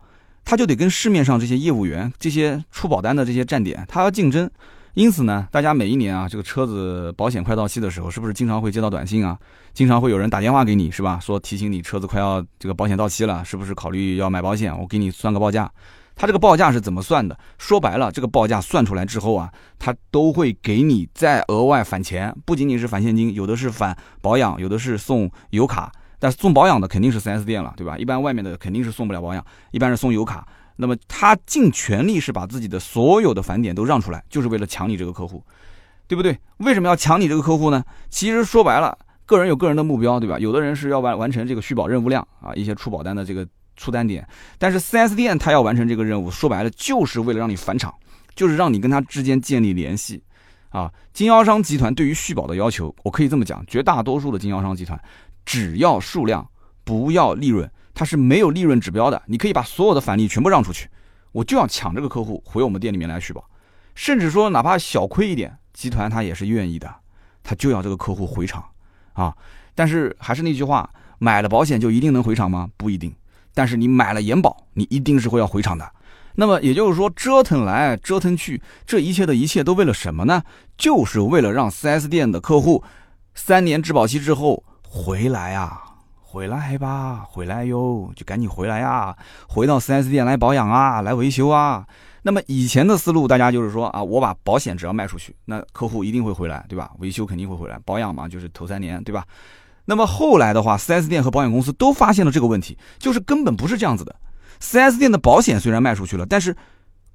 他就得跟市面上这些业务员、这些出保单的这些站点，他要竞争。因此呢，大家每一年啊，这个车子保险快到期的时候，是不是经常会接到短信啊？经常会有人打电话给你，是吧？说提醒你车子快要这个保险到期了，是不是考虑要买保险？我给你算个报价。他这个报价是怎么算的？说白了，这个报价算出来之后啊，他都会给你再额外返钱，不仅仅是返现金，有的是返保养，有的是送 油卡。但是送保养的肯定是 4S 店了，对吧？一般外面的肯定是送不了保养，一般是送油卡。那么他尽全力是把自己的所有的返点都让出来，就是为了抢你这个客户，对不对？为什么要抢你这个客户呢？其实说白了，个人有个人的目标，对吧？有的人是要完完成这个续保任务量啊，一些出保单的这个出单点。但是 4S 店他要完成这个任务，说白了就是为了让你返场，就是让你跟他之间建立联系啊。经销商集团对于续保的要求，我可以这么讲，绝大多数的经销商集团。只要数量，不要利润，它是没有利润指标的。你可以把所有的返利全部让出去，我就要抢这个客户回我们店里面来续保。甚至说哪怕小亏一点，集团他也是愿意的，他就要这个客户回厂啊。但是还是那句话，买了保险就一定能回厂吗？不一定。但是你买了延保，你一定是会要回厂的。那么也就是说，折腾来折腾去，这一切的一切都为了什么呢？就是为了让 4S 店的客户三年质保期之后回来啊，回来吧，回来哟，就赶紧回来呀，回到 4S 店来保养啊，来维修啊。那么以前的思路，大家就是说啊，我把保险只要卖出去，那客户一定会回来，对吧？维修肯定会回来，保养嘛，就是头三年，对吧？那么后来的话，4S 店和保险公司都发现了这个问题，就是根本不是这样子的。4S 店的保险虽然卖出去了，但是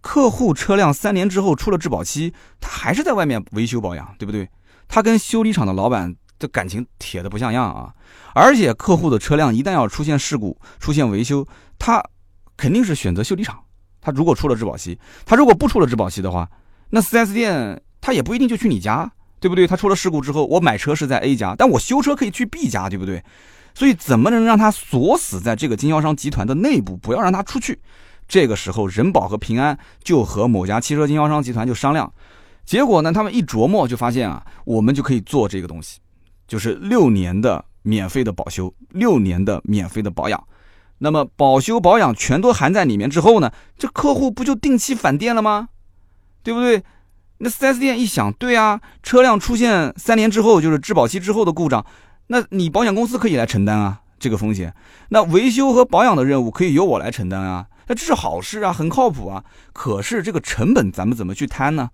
客户车辆三年之后出了质保期，他还是在外面维修保养，对不对？他跟修理厂的老板这感情铁的不像样啊！而且客户的车辆一旦要出现事故、出现维修，他肯定是选择修理厂。他如果出了质保期，他如果不出了质保期的话，那 4S 店他也不一定就去你家，对不对？他出了事故之后，我买车是在 A 家，但我修车可以去 B 家，对不对？所以怎么能让他锁死在这个经销商集团的内部，不要让他出去？这个时候，人保和平安就和某家汽车经销商集团就商量，结果呢，他们一琢磨就发现啊，我们就可以做这个东西，就是六年的免费的保修，六年的免费的保养。那么保修保养全都含在里面之后呢，这客户不就定期返店了吗？对不对？那 4S 店一想，对啊，车辆出现三年之后就是质保期之后的故障。那你保险公司可以来承担啊，这个风险。那维修和保养的任务可以由我来承担啊，那这是好事啊，很靠谱啊。可是这个成本咱们怎么去摊呢？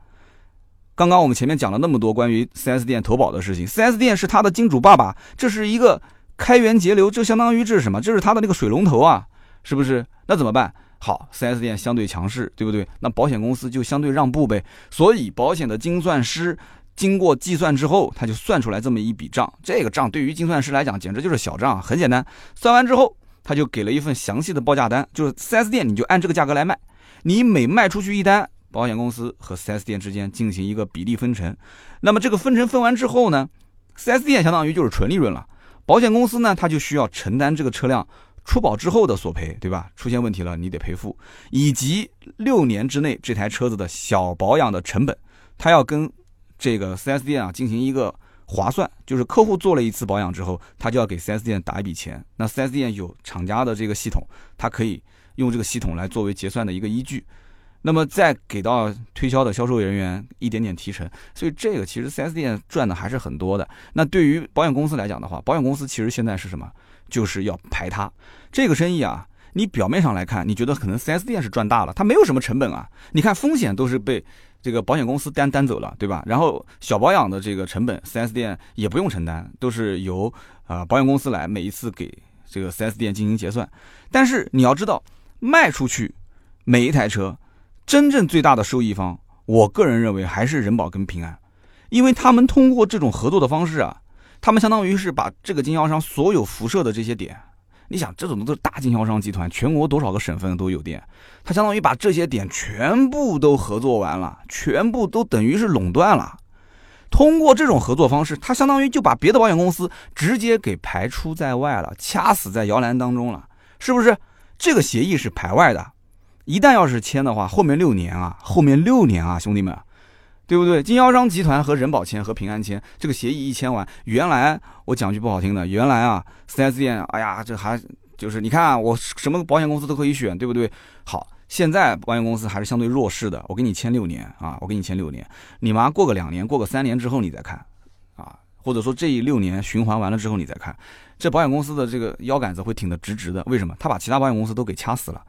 刚刚我们前面讲了那么多关于 4S 店投保的事情，4S 店是他的金主爸爸，这是一个开源节流，这相当于这是什么？这是他的那个水龙头啊，是不是？那怎么办？好，4S 店相对强势，对不对？那保险公司就相对让步呗。所以保险的精算师。经过计算之后，他就算出来这么一笔账。这个账对于精算师来讲，简直就是小账，很简单。算完之后，他就给了一份详细的报价单，就是 4S 店你就按这个价格来卖。你每卖出去一单，保险公司和 4S 店之间进行一个比例分成。那么这个分成分完之后呢，4S 店相当于就是纯利润了。保险公司呢，他就需要承担这个车辆出保之后的索赔，对吧？出现问题了，你得赔付，以及六年之内这台车子的小保养的成本，他要跟。这个 4S 店啊，进行一个划算，就是客户做了一次保养之后，他就要给 4S 店打一笔钱。那 4S 店有厂家的这个系统，他可以用这个系统来作为结算的一个依据，那么再给到推销的销售人员一点点提成。所以这个其实 4S 店赚的还是很多的。那对于保险公司来讲的话，保险公司其实现在是什么？就是要排他这个生意啊。你表面上来看，你觉得可能 4S 店是赚大了，它没有什么成本啊。你看风险都是被。这个保险公司担担走了，对吧？然后小保养的这个成本，4S 店也不用承担，都是由啊保险公司来每一次给这个 4S 店进行结算。但是你要知道，卖出去每一台车，真正最大的受益方，我个人认为还是人保跟平安，因为他们通过这种合作的方式啊，他们相当于是把这个经销商所有辐射的这些点。你想，这种都是大经销商集团，全国多少个省份都有店，他相当于把这些点全部都合作完了，全部都等于是垄断了。通过这种合作方式，他相当于就把别的保险公司直接给排除在外了，掐死在摇篮当中了，是不是？这个协议是排外的，一旦要是签的话，后面六年啊，后面六年啊，兄弟们。对不对？经销商集团和人保签和平安签这个协议一签完，原来我讲句不好听的，原来啊，4S 店，哎呀，这还就是你看啊我什么保险公司都可以选，对不对？好，现在保险公司还是相对弱势的，我给你签六年啊，我给你签六年，你妈过个两年，过个三年之后你再看，啊，或者说这一六年循环完了之后你再看，这保险公司的这个腰杆子会挺得直直的，为什么？他把其他保险公司都给掐死了。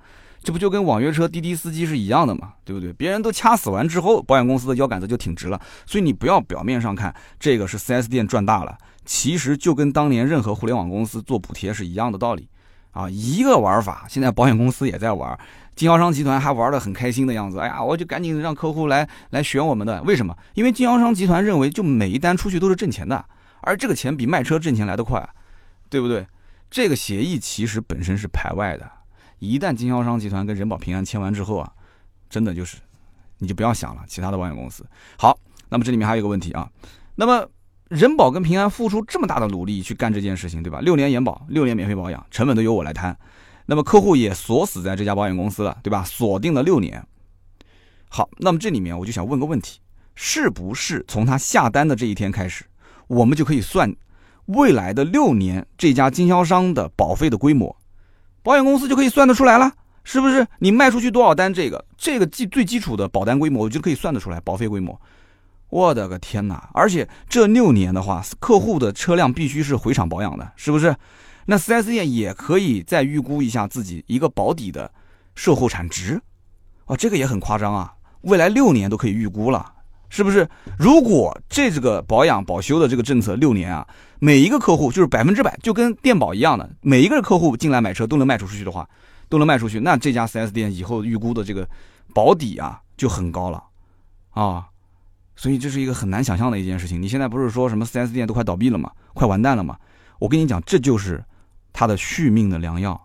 这不就跟网约车滴滴司机是一样的嘛，对不对？别人都掐死完之后，保险公司的腰杆子就挺直了。所以你不要表面上看这个是 4S 店赚大了，其实就跟当年任何互联网公司做补贴是一样的道理啊，一个玩法。现在保险公司也在玩，经销商集团还玩得很开心的样子。哎呀，我就赶紧让客户来来选我们的，为什么？因为经销商集团认为，就每一单出去都是挣钱的，而这个钱比卖车挣钱来得快，对不对？这个协议其实本身是排外的。一旦经销商集团跟人保平安签完之后啊，真的就是，你就不要想了其他的保险公司。好，那么这里面还有一个问题啊，那么人保跟平安付出这么大的努力去干这件事情，对吧？六年延保，六年免费保养，成本都由我来摊，那么客户也锁死在这家保险公司了，对吧？锁定了六年。好，那么这里面我就想问个问题，是不是从他下单的这一天开始，我们就可以算未来的六年这家经销商的保费的规模？保险公司就可以算得出来了，是不是？你卖出去多少单，这个这个基最基础的保单规模，我就可以算得出来保费规模。我的个天哪！而且这六年的话，客户的车辆必须是回厂保养的，是不是？那 4S 店也可以再预估一下自己一个保底的售后产值，哦，这个也很夸张啊！未来六年都可以预估了，是不是？如果这这个保养保修的这个政策六年啊，每一个客户就是百分之百，就跟电保一样的，每一个客户进来买车都能卖出去的话，都能卖出去，那这家 4S 店以后预估的这个保底啊就很高了，啊！所以这是一个很难想象的一件事情。你现在不是说什么 4S 店都快倒闭了吗？快完蛋了吗？我跟你讲，这就是它的续命的良药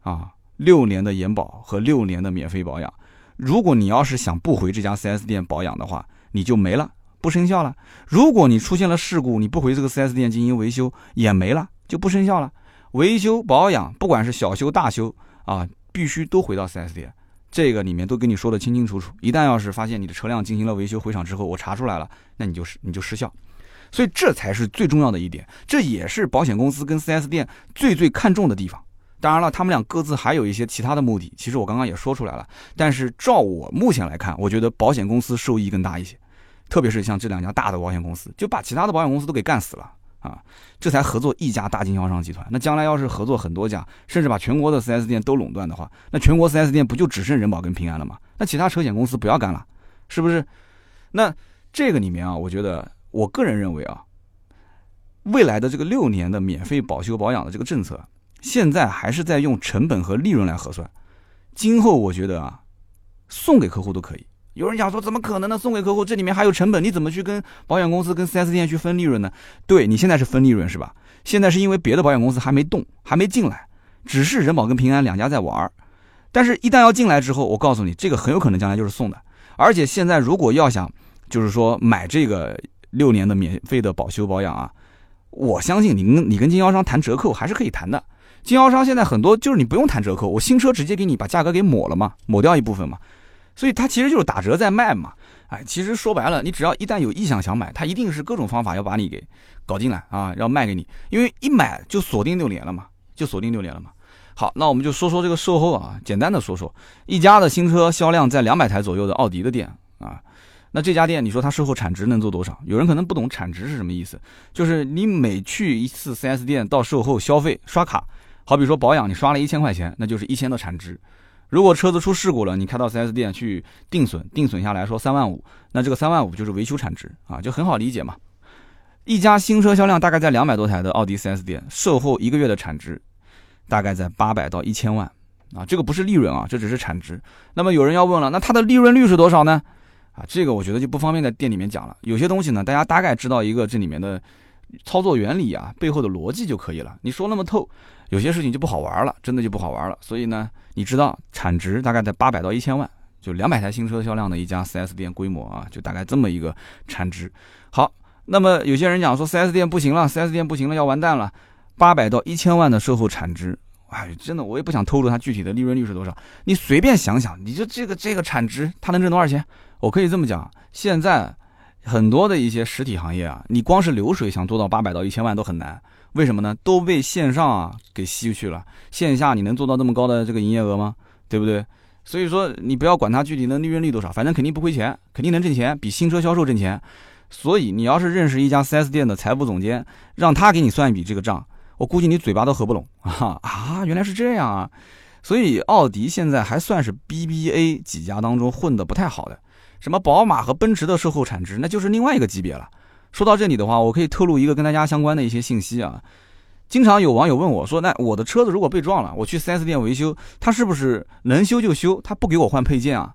啊！六年的延保和六年的免费保养。如果你要是想不回这家 4S 店保养的话，你就没了，不生效了。如果你出现了事故，你不回这个 4S 店进行维修，也没了，就不生效了。维修保养，不管是小修大修啊，必须都回到 4S 店。这个里面都跟你说的清清楚楚，一旦要是发现你的车辆进行了维修回厂之后，我查出来了，那你就是你就失效，所以这才是最重要的一点，这也是保险公司跟 4S 店最最看重的地方。当然了，他们俩各自还有一些其他的目的，其实我刚刚也说出来了。但是照我目前来看，我觉得保险公司受益更大一些，特别是像这两家大的保险公司，就把其他的保险公司都给干死了。啊，这才合作一家大经销商集团。那将来要是合作很多家，甚至把全国的 4S 店都垄断的话，那全国 4S 店不就只剩人保跟平安了吗？那其他车险公司不要干了，是不是？那这个里面啊，我觉得我个人认为啊，未来的这个六年的免费保修保养的这个政策，现在还是在用成本和利润来核算。今后我觉得啊，送给客户都可以。有人讲说，怎么可能呢？送给客户，这里面还有成本，你怎么去跟保险公司、跟 4S 店去分利润呢？对你现在是分利润是吧？现在是因为别的保险公司还没动，还没进来，只是人保跟平安两家在玩儿。但是，一旦要进来之后，我告诉你，这个很有可能将来就是送的。而且现在如果要想，就是说买这个六年的免费的保修保养啊，我相信你跟你跟经销商谈折扣还是可以谈的。经销商现在很多就是你不用谈折扣，我新车直接给你把价格给抹了嘛，抹掉一部分嘛。所以它其实就是打折在卖嘛，哎，其实说白了，你只要一旦有意向想买，它一定是各种方法要把你给搞进来啊，要卖给你，因为一买就锁定六年了嘛，就锁定六年了嘛。好，那我们就说说这个售后啊，简单的说说，一家的新车销量在两百台左右的奥迪的店啊，那这家店你说它售后产值能做多少？有人可能不懂产值是什么意思，就是你每去一次 4S 店到售后消费刷卡，好比说保养你刷了一千块钱，那就是一千的产值。如果车子出事故了，你开到 4S 店去定损，定损下来说三万五，那这个三万五就是维修产值啊，就很好理解嘛。一家新车销量大概在两百多台的奥迪 4S 店，售后一个月的产值大概在八百到一千万啊，这个不是利润啊，这只是产值。那么有人要问了，那它的利润率是多少呢？啊，这个我觉得就不方便在店里面讲了。有些东西呢，大家大概知道一个这里面的操作原理啊，背后的逻辑就可以了。你说那么透。有些事情就不好玩了，真的就不好玩了。所以呢，你知道产值大概在八百到一千万，就两百台新车销量的一家 4S 店规模啊，就大概这么一个产值。好，那么有些人讲说 4S 店不行了，4S 店不行了，要完蛋了。八百到一千万的售后产值，哎，真的我也不想透露它具体的利润率是多少。你随便想想，你就这个这个产值，它能挣多少钱？我可以这么讲，现在很多的一些实体行业啊，你光是流水想做到八百到一千万都很难。为什么呢？都被线上啊给吸去了。线下你能做到这么高的这个营业额吗？对不对？所以说你不要管它具体的利润率多少，反正肯定不亏钱，肯定能挣钱，比新车销售挣钱。所以你要是认识一家 4S 店的财务总监，让他给你算一笔这个账，我估计你嘴巴都合不拢啊 啊！原来是这样啊！所以奥迪现在还算是 BBA 几家当中混得不太好的，什么宝马和奔驰的售后产值那就是另外一个级别了。说到这里的话，我可以透露一个跟大家相关的一些信息啊。经常有网友问我说：“那我的车子如果被撞了，我去 4S 店维修，他是不是能修就修？他不给我换配件啊？”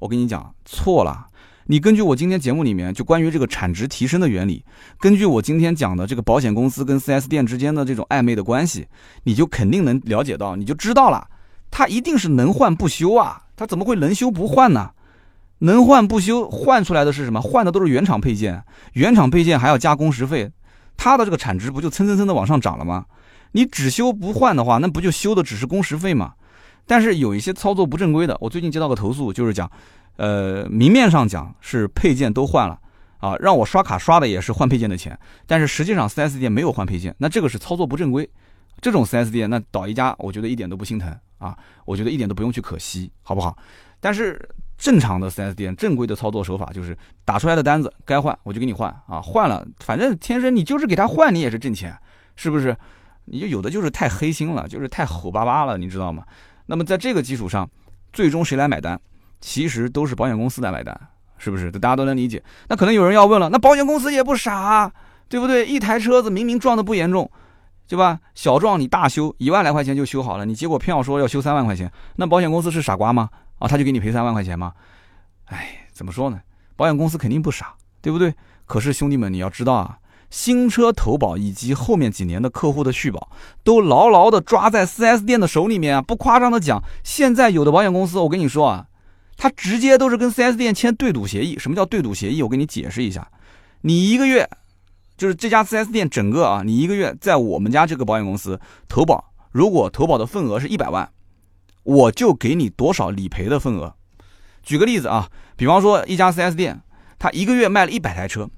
我跟你讲，错了。你根据我今天节目里面就关于这个产值提升的原理，根据我今天讲的这个保险公司跟 4S 店之间的这种暧昧的关系，你就肯定能了解到，你就知道了，他一定是能换不修啊，他怎么会能修不换呢？能换不修，换出来的是什么？换的都是原厂配件，原厂配件还要加工时费，它的这个产值不就蹭蹭蹭的往上涨了吗？你只修不换的话，那不就修的只是工时费吗？但是有一些操作不正规的，我最近接到个投诉，就是讲呃，明面上讲是配件都换了啊，让我刷卡刷的也是换配件的钱，但是实际上 4S 店没有换配件，那这个是操作不正规。这种 4S 店，那倒一家，我觉得一点都不心疼啊，我觉得一点都不用去可惜，好不好？但是正常的 4S 店正规的操作手法就是打出来的单子该换我就给你换啊，换了反正天生你就是给他换，你也是挣钱，是不是？你就有的就是太黑心了，就是太吼巴巴了，你知道吗？那么在这个基础上，最终谁来买单？其实都是保险公司来买单，是不是？大家都能理解。那可能有人要问了，那保险公司也不傻，对不对？一台车子明明撞的不严重，对吧？小撞你大修一万来块钱就修好了，你结果偏要说要修三万块钱，那保险公司是傻瓜吗？啊，他就给你赔三万块钱吗？哎，怎么说呢？保险公司肯定不傻，对不对？可是兄弟们，你要知道啊。新车投保以及后面几年的客户的续保，都牢牢的抓在 4S 店的手里面啊！不夸张的讲，现在有的保险公司，我跟你说啊，他直接都是跟 4S 店签对赌协议。什么叫对赌协议？我给你解释一下，你一个月，就是这家 4S 店整个啊，你一个月在我们家这个保险公司投保，如果投保的份额是一百万，我就给你多少理赔的份额。举个例子啊，比方说一家 4S 店，他一个月卖了一百台车。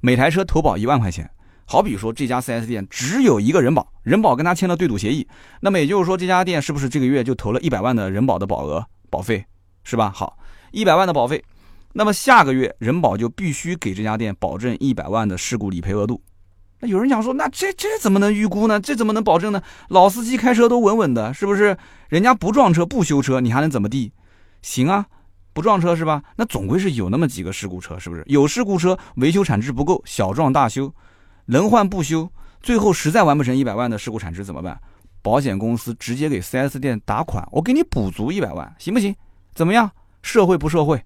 每台车投保一万块钱，好比说这家 4S 店只有一个人保，人保跟他签了对赌协议，那么也就是说这家店是不是这个月就投了一百万的人保的保额保费，是吧？好，一百万的保费，那么下个月人保就必须给这家店保证一百万的事故理赔额度。那有人讲说，那这这怎么能预估呢？这怎么能保证呢？老司机开车都稳稳的，是不是？人家不撞车不修车，你还能怎么地？行啊。不撞车是吧？那总归是有那么几个事故车，是不是？有事故车维修产值不够，小撞大修，能换不修，最后实在完不成一百万的事故产值怎么办？保险公司直接给 4S 店打款，我给你补足一百万，行不行？怎么样？社会不社会？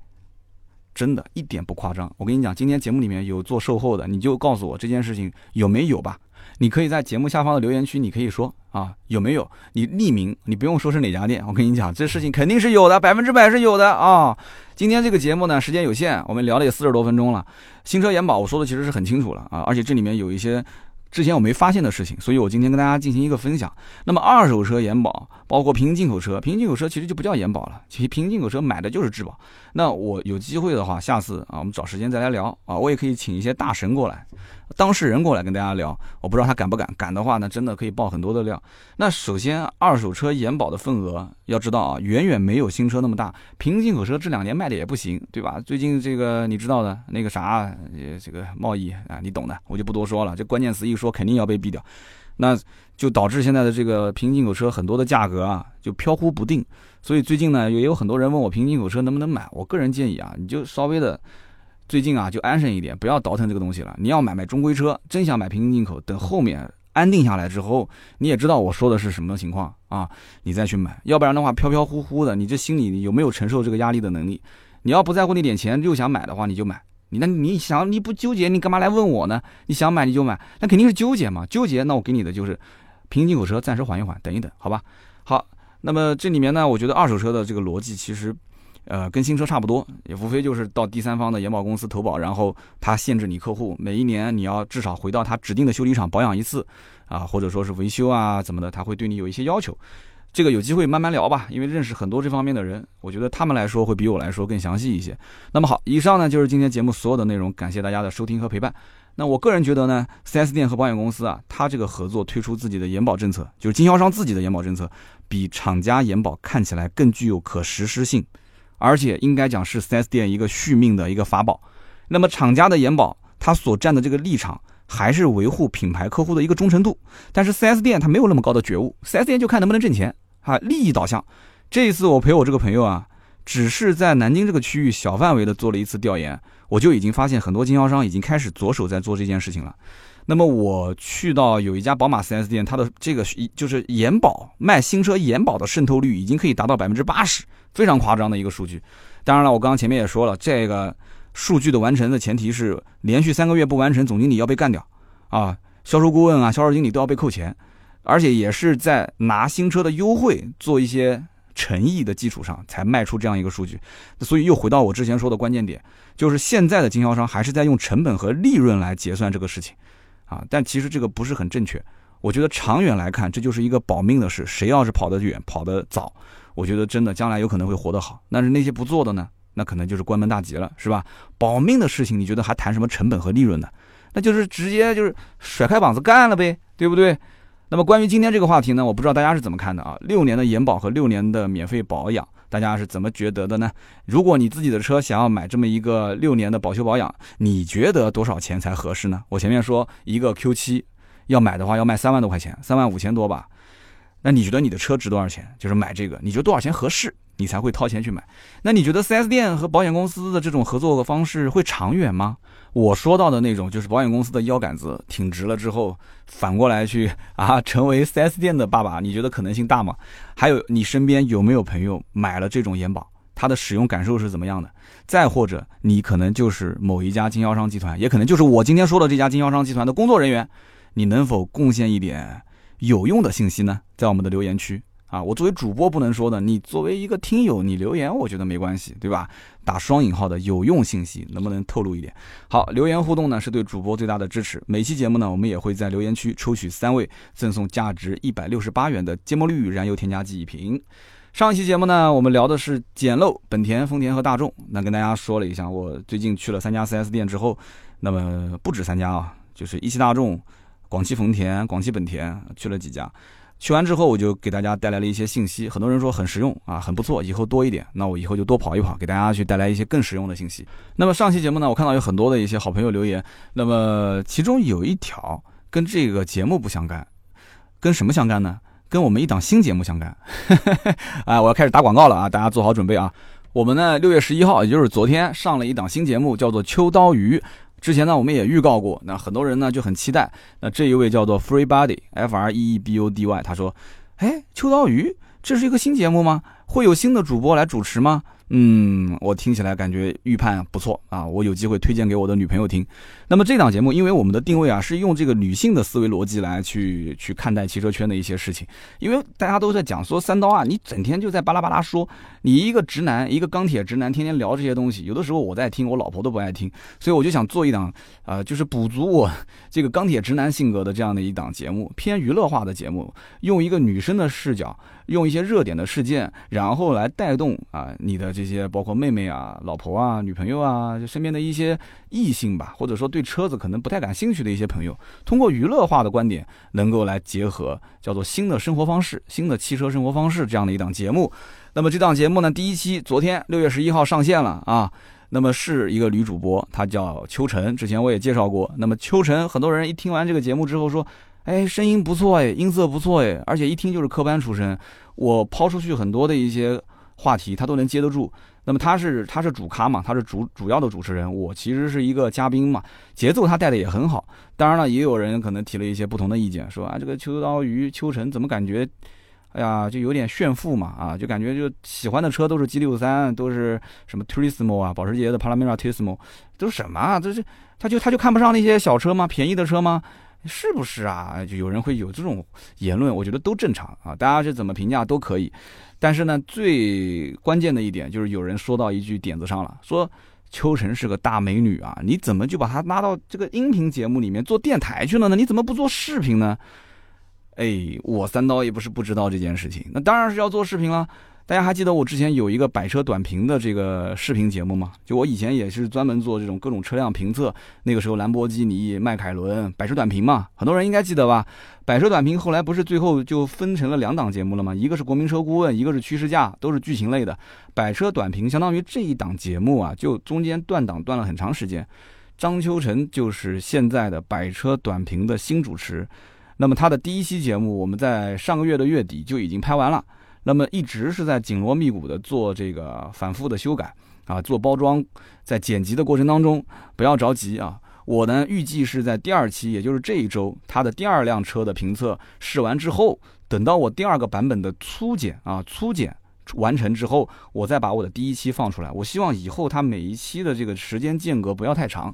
真的一点不夸张。我跟你讲，今天节目里面有做售后的，你就告诉我这件事情有没有吧。你可以在节目下方的留言区，你可以说啊有没有？你匿名，你不用说是哪家店。我跟你讲，这事情肯定是有的，百分之百是有的啊。今天这个节目呢，时间有限，我们聊了也四十多分钟了。新车延保我说的其实是很清楚了啊，而且这里面有一些。之前我没发现的事情，所以我今天跟大家进行一个分享。那么二手车延保，包括平行进口车，平行进口车其实就不叫延保了，其实平行进口车买的就是质保。那我有机会的话，下次啊，我们找时间再来聊啊，我也可以请一些大神过来，当事人过来跟大家聊。我不知道他敢不敢，敢的话呢，真的可以爆很多的料。那首先，二手车延保的份额要知道啊，远远没有新车那么大。平行进口车这两年卖的也不行，对吧？最近这个你知道的那个啥，这个贸易啊，你懂的，我就不多说了。这关键词一。说肯定要被毙掉，那就导致现在的这个平行进口车很多的价格啊就飘忽不定。所以最近呢，也有很多人问我平行进口车能不能买。我个人建议啊，你就稍微的最近啊就安生一点，不要倒腾这个东西了。你要买买中规车，真想买平行进口，等后面安定下来之后，你也知道我说的是什么情况啊，你再去买。要不然的话，飘飘忽忽的，你这心里有没有承受这个压力的能力？你要不在乎那点钱又想买的话，你就买。你那你想你不纠结，你干嘛来问我呢？你想买你就买，那肯定是纠结嘛。纠结，那我给你的就是平行进口车，暂时缓一缓，等一等，好吧？好，那么这里面呢，我觉得二手车的这个逻辑其实，呃，跟新车差不多，也无非就是到第三方的延保公司投保，然后他限制你客户每一年你要至少回到他指定的修理厂保养一次，啊，或者说是维修啊怎么的，他会对你有一些要求。这个有机会慢慢聊吧，因为认识很多这方面的人，我觉得他们来说会比我来说更详细一些。那么好，以上呢就是今天节目所有的内容，感谢大家的收听和陪伴。那我个人觉得呢，4S 店和保险公司啊，它这个合作推出自己的延保政策，就是经销商自己的延保政策，比厂家延保看起来更具有可实施性，而且应该讲是 4S 店一个续命的一个法宝。那么厂家的延保，它所站的这个立场。还是维护品牌客户的一个忠诚度，但是 4S 店它没有那么高的觉悟，4S 店就看能不能挣钱啊，利益导向。这一次我陪我这个朋友啊，只是在南京这个区域小范围的做了一次调研，我就已经发现很多经销商已经开始着手在做这件事情了。那么我去到有一家宝马 4S 店，它的这个就是延保卖新车延保的渗透率已经可以达到百分之八十，非常夸张的一个数据。当然了，我刚刚前面也说了这个。数据的完成的前提是连续三个月不完成，总经理要被干掉，啊，销售顾问啊，销售经理都要被扣钱，而且也是在拿新车的优惠做一些诚意的基础上才卖出这样一个数据。所以又回到我之前说的关键点，就是现在的经销商还是在用成本和利润来结算这个事情，啊，但其实这个不是很正确。我觉得长远来看，这就是一个保命的事。谁要是跑得远、跑得早，我觉得真的将来有可能会活得好。但是那些不做的呢？那可能就是关门大吉了，是吧？保命的事情，你觉得还谈什么成本和利润呢？那就是直接就是甩开膀子干了呗，对不对？那么关于今天这个话题呢，我不知道大家是怎么看的啊？六年的延保和六年的免费保养，大家是怎么觉得的呢？如果你自己的车想要买这么一个六年的保修保养，你觉得多少钱才合适呢？我前面说一个 Q7 要买的话要卖三万多块钱，三万五千多吧？那你觉得你的车值多少钱？就是买这个，你觉得多少钱合适？你才会掏钱去买。那你觉得 4S 店和保险公司的这种合作的方式会长远吗？我说到的那种，就是保险公司的腰杆子挺直了之后，反过来去 啊，成为 4S 店的爸爸，你觉得可能性大吗？还有，你身边有没有朋友买了这种延保？他的使用感受是怎么样的？再或者，你可能就是某一家经销商集团，也可能就是我今天说的这家经销商集团的工作人员，你能否贡献一点有用的信息呢？在我们的留言区。啊，我作为主播不能说的，你作为一个听友，你留言我觉得没关系，对吧？打双引号的有用信息，能不能透露一点？好，留言互动呢是对主播最大的支持。每期节目呢，我们也会在留言区抽取三位，赠送价值一百六十八元的芥末绿燃油添加剂一瓶。上一期节目呢，我们聊的是捡漏本田、丰田和大众，那跟大家说了一下，我最近去了三家 4S 店之后，那么不止三家啊，就是一汽大众、广汽丰田、广汽本田去了几家。去完之后，我就给大家带来了一些信息。很多人说很实用啊，很不错，以后多一点。那我以后就多跑一跑，给大家去带来一些更实用的信息。那么上期节目呢，我看到有很多的一些好朋友留言，那么其中有一条跟这个节目不相干，跟什么相干呢？跟我们一档新节目相干。啊，我要开始打广告了啊，大家做好准备啊。我们呢，六月十一号，也就是昨天上了一档新节目，叫做《秋刀鱼》。之前呢，我们也预告过，那很多人呢就很期待。那这一位叫做 Free Body，F R E E B O D Y，他说：“哎，秋刀鱼，这是一个新节目吗？会有新的主播来主持吗？”嗯，我听起来感觉预判不错啊，我有机会推荐给我的女朋友听。那么这档节目，因为我们的定位啊是用这个女性的思维逻辑来去去看待汽车圈的一些事情，因为大家都在讲说三刀啊，你整天就在巴拉巴拉说，你一个直男，一个钢铁直男，天天聊这些东西，有的时候我在听，我老婆都不爱听，所以我就想做一档啊，就是补足我这个钢铁直男性格的这样的一档节目，偏娱乐化的节目，用一个女生的视角。用一些热点的事件，然后来带动啊你的这些包括妹妹啊、老婆啊、女朋友啊，就身边的一些异性吧，或者说对车子可能不太感兴趣的一些朋友，通过娱乐化的观点，能够来结合叫做新的生活方式、新的汽车生活方式这样的一档节目。那么这档节目呢，第一期昨天六月十一号上线了啊。那么是一个女主播，她叫秋晨，之前我也介绍过。那么秋晨，很多人一听完这个节目之后说。哎，声音不错哎，音色不错哎，而且一听就是科班出身。我抛出去很多的一些话题，他都能接得住。那么他是他是主咖嘛，他是主主要的主持人，我其实是一个嘉宾嘛。节奏他带的也很好。当然了，也有人可能提了一些不同的意见，说啊，这个秋刀鱼秋晨怎么感觉，哎呀，就有点炫富嘛啊，就感觉就喜欢的车都是 G 六三，都是什么 Turismo 啊，保时捷的 Panamera Turismo，都是什么啊？这是他就他就看不上那些小车吗？便宜的车吗？是不是啊？就有人会有这种言论，我觉得都正常啊，大家是怎么评价都可以。但是呢，最关键的一点就是有人说到一句点子上了，说秋晨是个大美女啊，你怎么就把她拉到这个音频节目里面做电台去了呢？你怎么不做视频呢？哎，我三刀也不是不知道这件事情，那当然是要做视频了。大家还记得我之前有一个百车短评的这个视频节目吗？就我以前也是专门做这种各种车辆评测，那个时候兰博基尼、迈凯伦百车短评嘛，很多人应该记得吧？百车短评后来不是最后就分成了两档节目了吗？一个是国民车顾问，一个是趋势价，都是剧情类的。百车短评相当于这一档节目啊，就中间断档断了很长时间。张秋成就是现在的百车短评的新主持，那么他的第一期节目我们在上个月的月底就已经拍完了。那么一直是在紧锣密鼓的做这个反复的修改啊，做包装，在剪辑的过程当中不要着急啊。我呢预计是在第二期，也就是这一周，它的第二辆车的评测试完之后，等到我第二个版本的粗剪啊粗剪完成之后，我再把我的第一期放出来。我希望以后它每一期的这个时间间隔不要太长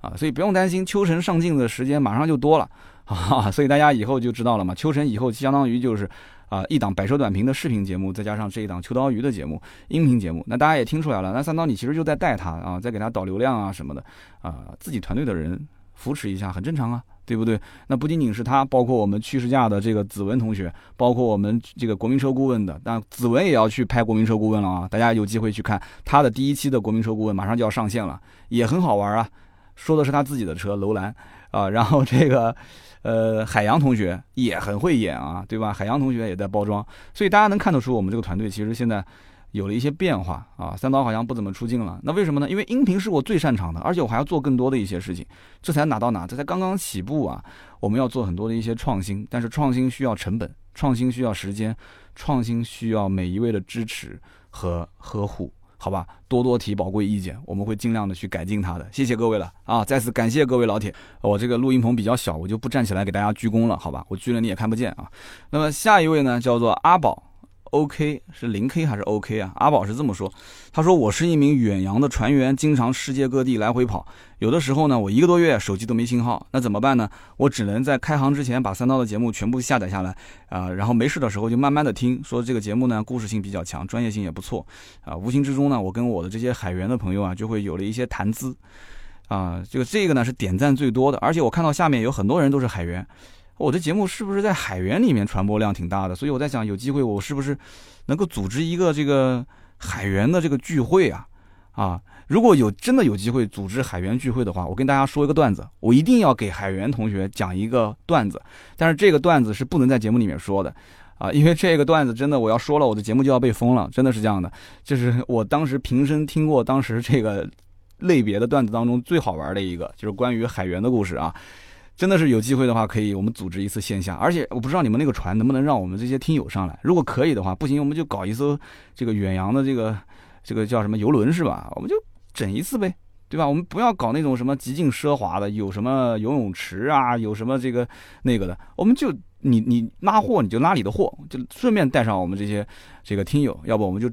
啊，所以不用担心秋晨上镜的时间马上就多了啊，所以大家以后就知道了嘛。秋晨以后相当于就是。啊，一档百车短评的视频节目，再加上这一档秋刀鱼的节目，音频节目，那大家也听出来了，那三刀你其实就在带他啊，在给他导流量啊什么的，啊，自己团队的人扶持一下很正常啊，对不对？那不仅仅是他，包括我们趋势架的这个子文同学，包括我们这个国民车顾问的，那子文也要去拍国民车顾问了啊！大家有机会去看他的第一期的国民车顾问，马上就要上线了，也很好玩啊。说的是他自己的车楼兰啊，然后这个呃海洋同学也很会演啊，对吧？海洋同学也在包装，所以大家能看得出我们这个团队其实现在。有了一些变化啊，三刀好像不怎么出镜了，那为什么呢？因为音频是我最擅长的，而且我还要做更多的一些事情，这才哪到哪，这才刚刚起步啊！我们要做很多的一些创新，但是创新需要成本，创新需要时间，创新需要每一位的支持和呵护，好吧？多多提宝贵意见，我们会尽量的去改进它的。谢谢各位了啊！再次感谢各位老铁，我这个录音棚比较小，我就不站起来给大家鞠躬了，好吧？我鞠了你也看不见啊。那么下一位呢，叫做阿宝。O.K. 是零 K 还是 O.K. 啊？阿宝是这么说，他说我是一名远洋的船员，经常世界各地来回跑，有的时候呢，我一个多月手机都没信号，那怎么办呢？我只能在开航之前把三刀的节目全部下载下来啊，然后没事的时候就慢慢的听，说这个节目呢故事性比较强，专业性也不错啊，无形之中呢，我跟我的这些海员的朋友啊就会有了一些谈资啊，就这个呢是点赞最多的，而且我看到下面有很多人都是海员。我的节目是不是在海员里面传播量挺大的？所以我在想，有机会我是不是能够组织一个这个海员的这个聚会啊？啊，如果有真的有机会组织海员聚会的话，我跟大家说一个段子，我一定要给海员同学讲一个段子，但是这个段子是不能在节目里面说的啊，因为这个段子真的我要说了，我的节目就要被封了，真的是这样的。就是我当时平生听过当时这个类别的段子当中最好玩的一个，就是关于海员的故事啊。真的是有机会的话，可以我们组织一次线下，而且我不知道你们那个船能不能让我们这些听友上来。如果可以的话，不行我们就搞一艘这个远洋的这个这个叫什么游轮是吧？我们就整一次呗，对吧？我们不要搞那种什么极尽奢华的，有什么游泳池啊，有什么这个那个的，我们就你你拉货你就拉你的货，就顺便带上我们这些这个听友，要不我们就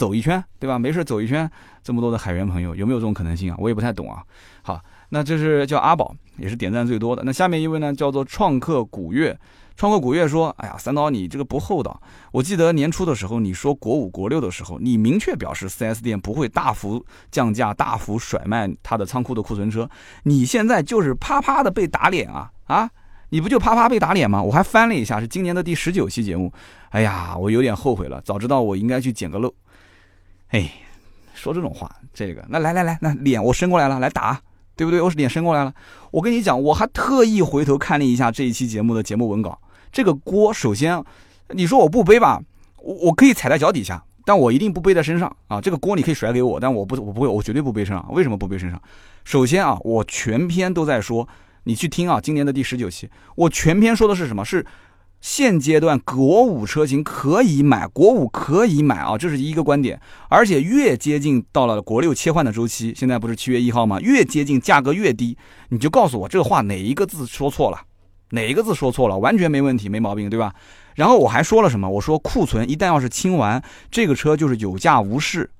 走一圈，对吧？没事走一圈，这么多的海员朋友，有没有这种可能性啊？我也不太懂啊。好。那这是叫阿宝，也是点赞最多的。那下面一位呢，叫做创客古月。创客古月说：“哎呀，三刀，你这个不厚道。我记得年初的时候，你说国五、国六的时候，你明确表示四 S 店不会大幅降价、大幅甩卖他的仓库的库存车。你现在就是啪啪的被打脸啊啊！你不就啪啪被打脸吗？我还翻了一下，是今年的第十九期节目。哎呀，我有点后悔了，早知道我应该去捡个漏。哎，说这种话，这个那来来来，那脸我伸过来了，来打。”对不对？我脸伸过来了。我跟你讲，我还特意回头看了一下这一期节目的节目文稿。这个锅，首先，你说我不背吧，我我可以踩在脚底下，但我一定不背在身上啊。这个锅你可以甩给我，但我不，我不会，我绝对不背身上。为什么不背身上？首先啊，我全篇都在说，你去听啊，今年的第十九期，我全篇说的是什么？是。现阶段国五车型可以买，国五可以买啊，这是一个观点。而且越接近到了国六切换的周期，现在不是七月一号吗？越接近价格越低，你就告诉我这个话哪一个字说错了，哪一个字说错了，完全没问题，没毛病，对吧？然后我还说了什么？我说库存一旦要是清完，这个车就是有价无市。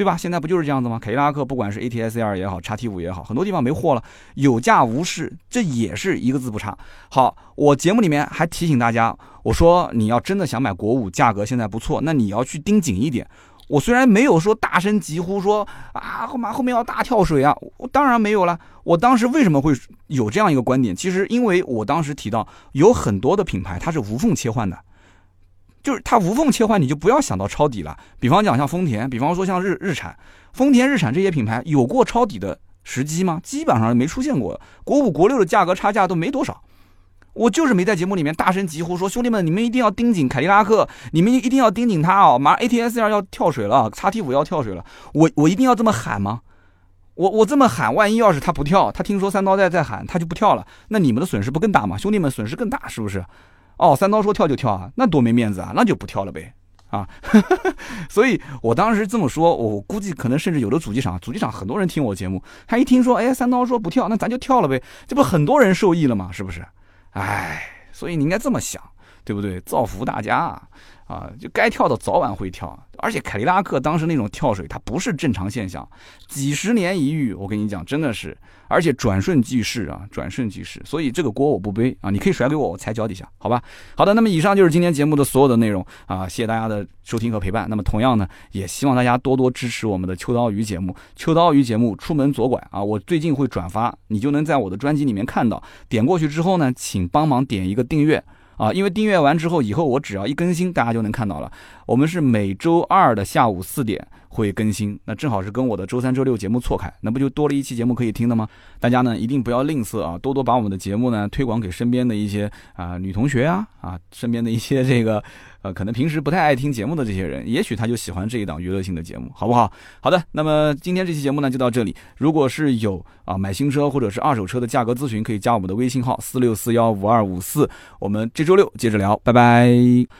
对吧？现在不就是这样子吗？凯迪拉克不管是 ATS R 也好，叉 T 五也好，很多地方没货了，有价无市，这也是一个字不差。好，我节目里面还提醒大家，我说你要真的想买国五，价格现在不错，那你要去盯紧一点。我虽然没有说大声疾呼说啊后面后面要大跳水啊，我当然没有了。我当时为什么会有这样一个观点？其实因为我当时提到有很多的品牌它是无缝切换的。就是它无缝切换，你就不要想到抄底了。比方讲像丰田，比方说像日日产、丰田、日产这些品牌，有过抄底的时机吗？基本上没出现过。国五、国六的价格差价都没多少。我就是没在节目里面大声疾呼说：“兄弟们，你们一定要盯紧凯迪拉克，你们一定要盯紧它啊！马上 ATS 要跳水了，叉 T 五要跳水了。”我我一定要这么喊吗？我我这么喊，万一要是它不跳，他听说三刀在在喊，他就不跳了，那你们的损失不更大吗？兄弟们损失更大，是不是？哦，三刀说跳就跳啊，那多没面子啊，那就不跳了呗，啊，所以我当时这么说，我估计可能甚至有的主机厂，主机厂很多人听我节目，他一听说，哎，三刀说不跳，那咱就跳了呗，这不很多人受益了吗？是不是？哎，所以你应该这么想，对不对？造福大家！啊，就该跳的早晚会跳，而且凯迪拉克当时那种跳水，它不是正常现象，几十年一遇，我跟你讲，真的是，而且转瞬即逝啊，转瞬即逝，所以这个锅我不背啊，你可以甩给我，我踩脚底下，好吧？好的，那么以上就是今天节目的所有的内容啊，谢谢大家的收听和陪伴。那么同样呢，也希望大家多多支持我们的秋刀鱼节目，秋刀鱼节目出门左拐啊，我最近会转发，你就能在我的专辑里面看到，点过去之后呢，请帮忙点一个订阅。啊，因为订阅完之后，以后我只要一更新，大家就能看到了。我们是每周二的下午四点会更新，那正好是跟我的周三、周六节目错开，那不就多了一期节目可以听的吗？大家呢一定不要吝啬啊，多多把我们的节目呢推广给身边的一些啊女同学啊啊，身边的一些这个。呃，可能平时不太爱听节目的这些人，也许他就喜欢这一档娱乐性的节目，好不好？好的，那么今天这期节目呢就到这里。如果是有啊买新车或者是二手车的价格咨询，可以加我们的微信号四六四幺五二五四。我们这周六接着聊，拜拜。